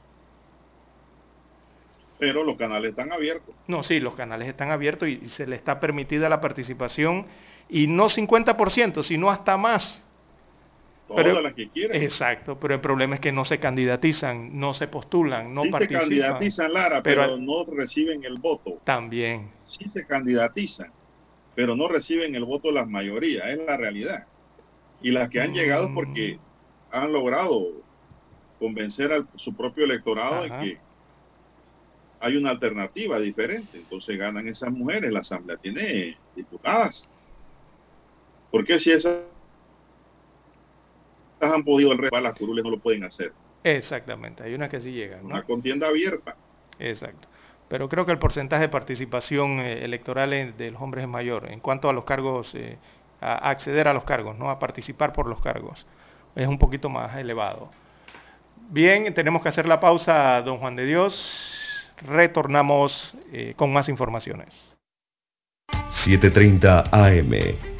Pero los canales están abiertos. No, sí, los canales están abiertos y, y se le está permitida la participación y no 50%, sino hasta más. Todas Pero- las que quieran. Exacto, pero el problema es que no se candidatizan, no se postulan, no sí se candidatizan, Lara, pero no reciben el voto. También. Sí se candidatizan, pero no reciben el voto las mayorías, es la realidad. Y las que han llegado es porque Mm. han logrado convencer a su propio electorado Ajá. de que hay una alternativa diferente. Entonces ganan esas mujeres, la Asamblea tiene diputadas. ¿Por qué si esas han podido de las curules no lo pueden hacer? Exactamente, hay unas que sí llegan, ¿no? Una contienda abierta. Exacto. Pero creo que el porcentaje de participación eh, electoral en- de los hombres es mayor en cuanto a los cargos, eh, a a acceder a los cargos, ¿no? A participar por los cargos. Es un poquito más elevado. Bien, tenemos que hacer la pausa, don Juan de Dios. Retornamos eh, con más informaciones. 7.30 AM.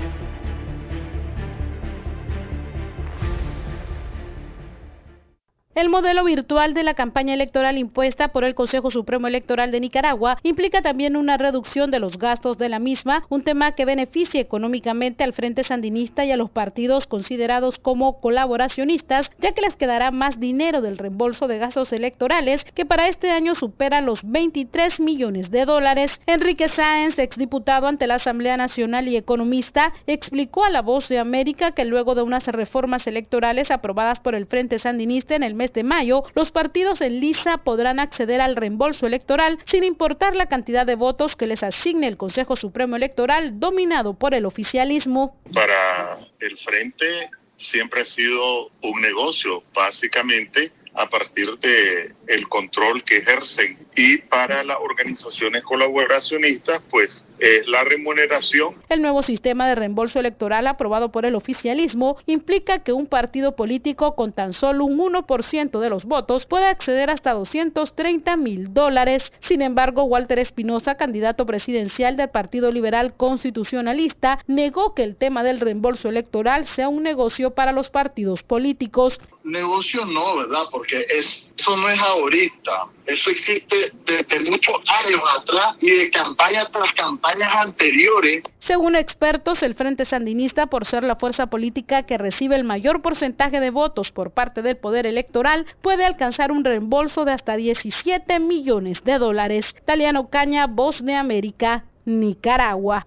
El modelo virtual de la campaña electoral impuesta por el Consejo Supremo Electoral de Nicaragua implica también una reducción de los gastos de la misma, un tema que beneficia económicamente al Frente Sandinista y a los partidos considerados como colaboracionistas, ya que les quedará más dinero del reembolso de gastos electorales, que para este año supera los 23 millones de dólares. Enrique Sáenz, exdiputado ante la Asamblea Nacional y economista, explicó a La Voz de América que luego de unas reformas electorales aprobadas por el Frente Sandinista en el mes mayo, los partidos en lisa podrán acceder al reembolso electoral sin importar la cantidad de votos que les asigne el Consejo Supremo Electoral dominado por el oficialismo. para el frente siempre ha sido un negocio, básicamente a partir de el control que ejercen y para las organizaciones colaboracionistas pues es la remuneración El nuevo sistema de reembolso electoral aprobado por el oficialismo implica que un partido político con tan solo un 1% de los votos puede acceder hasta 230 mil dólares. Sin embargo, Walter Espinosa, candidato presidencial del Partido Liberal Constitucionalista, negó que el tema del reembolso electoral sea un negocio para los partidos políticos. negocio no, ¿verdad? Porque es, eso no es ahorita. Eso existe desde muchos años atrás y de campaña tras campañas anteriores. Según expertos, el Frente Sandinista, por ser la fuerza política que recibe el mayor porcentaje de votos por parte del poder electoral, puede alcanzar un reembolso de hasta 17 millones de dólares. Taliano Caña, Voz de América, Nicaragua.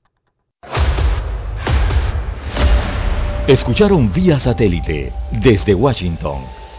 Escucharon vía satélite desde Washington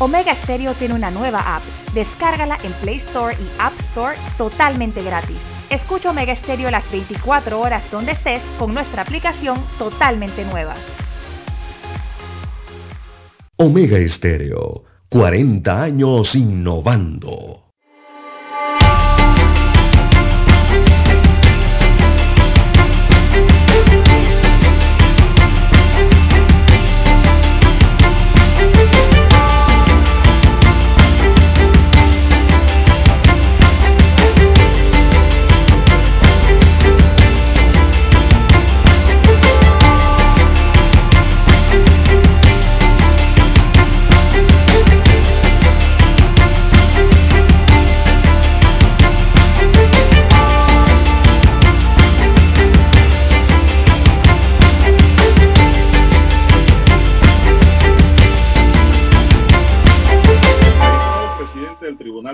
Omega Stereo tiene una nueva app. Descárgala en Play Store y App Store totalmente gratis. Escucha Omega Stereo las 24 horas donde estés con nuestra aplicación totalmente nueva. Omega Estéreo. 40 años innovando.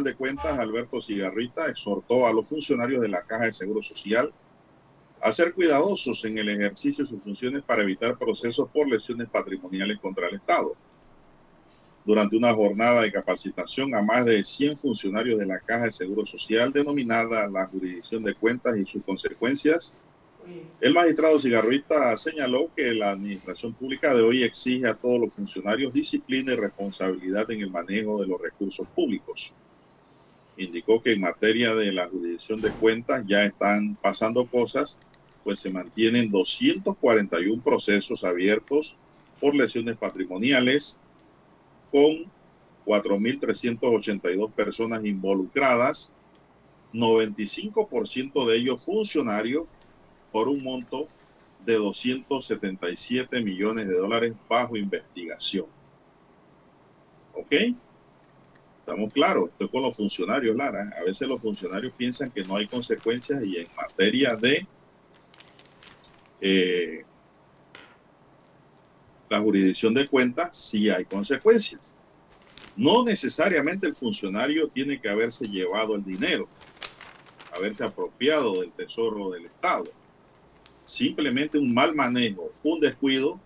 De Cuentas, Alberto Cigarrita, exhortó a los funcionarios de la Caja de Seguro Social a ser cuidadosos en el ejercicio de sus funciones para evitar procesos por lesiones patrimoniales contra el Estado. Durante una jornada de capacitación a más de 100 funcionarios de la Caja de Seguro Social denominada la jurisdicción de cuentas y sus consecuencias, el magistrado Cigarrita señaló que la administración pública de hoy exige a todos los funcionarios disciplina y responsabilidad en el manejo de los recursos públicos. Indicó que en materia de la jurisdicción de cuentas ya están pasando cosas, pues se mantienen 241 procesos abiertos por lesiones patrimoniales con 4.382 personas involucradas, 95% de ellos funcionarios por un monto de 277 millones de dólares bajo investigación. ¿Ok? Estamos claros, esto es con los funcionarios, Lara. A veces los funcionarios piensan que no hay consecuencias y en materia de eh, la jurisdicción de cuentas sí hay consecuencias. No necesariamente el funcionario tiene que haberse llevado el dinero, haberse apropiado del tesoro del Estado Simplemente un mal manejo, un descuido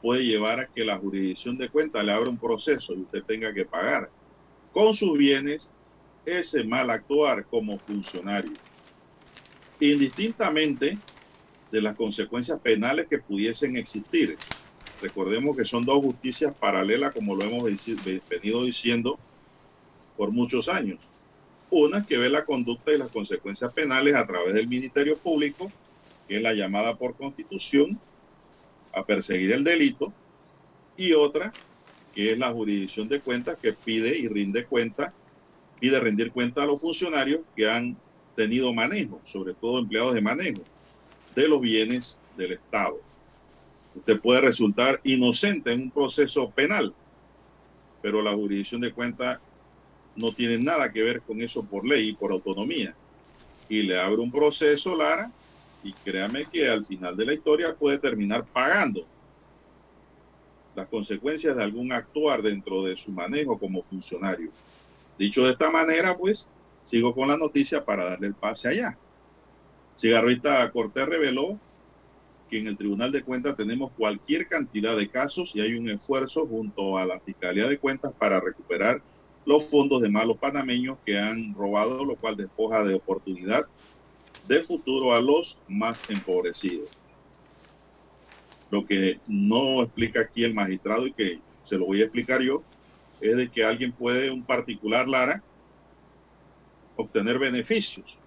puede llevar a que la jurisdicción de cuenta le abra un proceso y usted tenga que pagar con sus bienes ese mal actuar como funcionario. Indistintamente de las consecuencias penales que pudiesen existir. Recordemos que son dos justicias paralelas como lo hemos venido diciendo por muchos años. Una que ve la conducta y las consecuencias penales a través del Ministerio Público que es la llamada por constitución a perseguir el delito, y otra, que es la jurisdicción de cuentas que pide y rinde cuenta, pide rendir cuenta a los funcionarios que han tenido manejo, sobre todo empleados de manejo, de los bienes del Estado. Usted puede resultar inocente en un proceso penal, pero la jurisdicción de cuentas no tiene nada que ver con eso por ley y por autonomía. Y le abre un proceso, Lara, y créame que al final de la historia puede terminar pagando las consecuencias de algún actuar dentro de su manejo como funcionario. Dicho de esta manera, pues, sigo con la noticia para darle el pase allá. Cigarrita Cortés reveló que en el Tribunal de Cuentas tenemos cualquier cantidad de casos y hay un esfuerzo junto a la Fiscalía de Cuentas para recuperar los fondos de malos panameños que han robado, lo cual despoja de oportunidad de futuro a los más empobrecidos. Lo que no explica aquí el magistrado y que se lo voy a explicar yo, es de que alguien puede, un particular Lara, obtener beneficios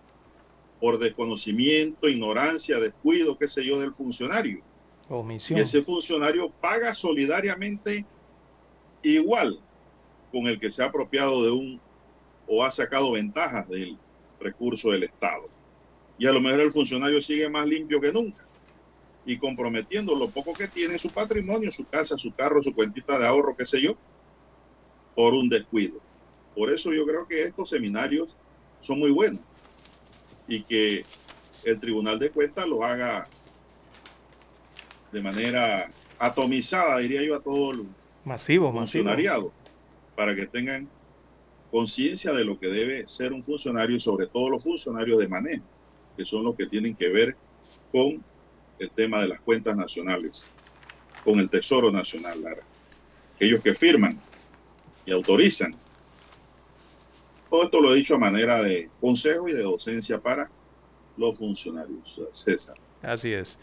por desconocimiento, ignorancia, descuido, qué sé yo, del funcionario. Omisión. Y ese funcionario paga solidariamente igual con el que se ha apropiado de un o ha sacado ventajas del recurso del Estado y a lo mejor el funcionario sigue más limpio que nunca y comprometiendo lo poco que tiene su patrimonio, su casa, su carro, su cuentita de ahorro, qué sé yo, por un descuido. Por eso yo creo que estos seminarios son muy buenos y que el Tribunal de Cuentas los haga de manera atomizada, diría yo, a todo el masivo, funcionariado, para que tengan conciencia de lo que debe ser un funcionario y sobre todo los funcionarios de manejo que son los que tienen que ver con el tema de las cuentas nacionales, con el Tesoro Nacional, Lara. Aquellos que firman y autorizan. Todo esto lo he dicho a manera de consejo y de docencia para los funcionarios, César. Así es.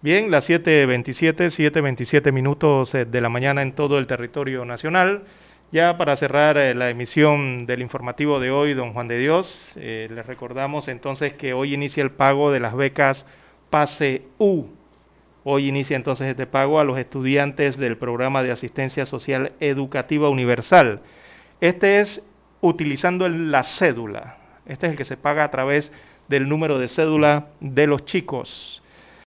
Bien, las 7.27, 7.27 minutos eh, de la mañana en todo el territorio nacional. Ya para cerrar eh, la emisión del informativo de hoy, don Juan de Dios, eh, les recordamos entonces que hoy inicia el pago de las becas PASE U. Hoy inicia entonces este pago a los estudiantes del programa de asistencia social educativa universal. Este es utilizando la cédula. Este es el que se paga a través del número de cédula de los chicos.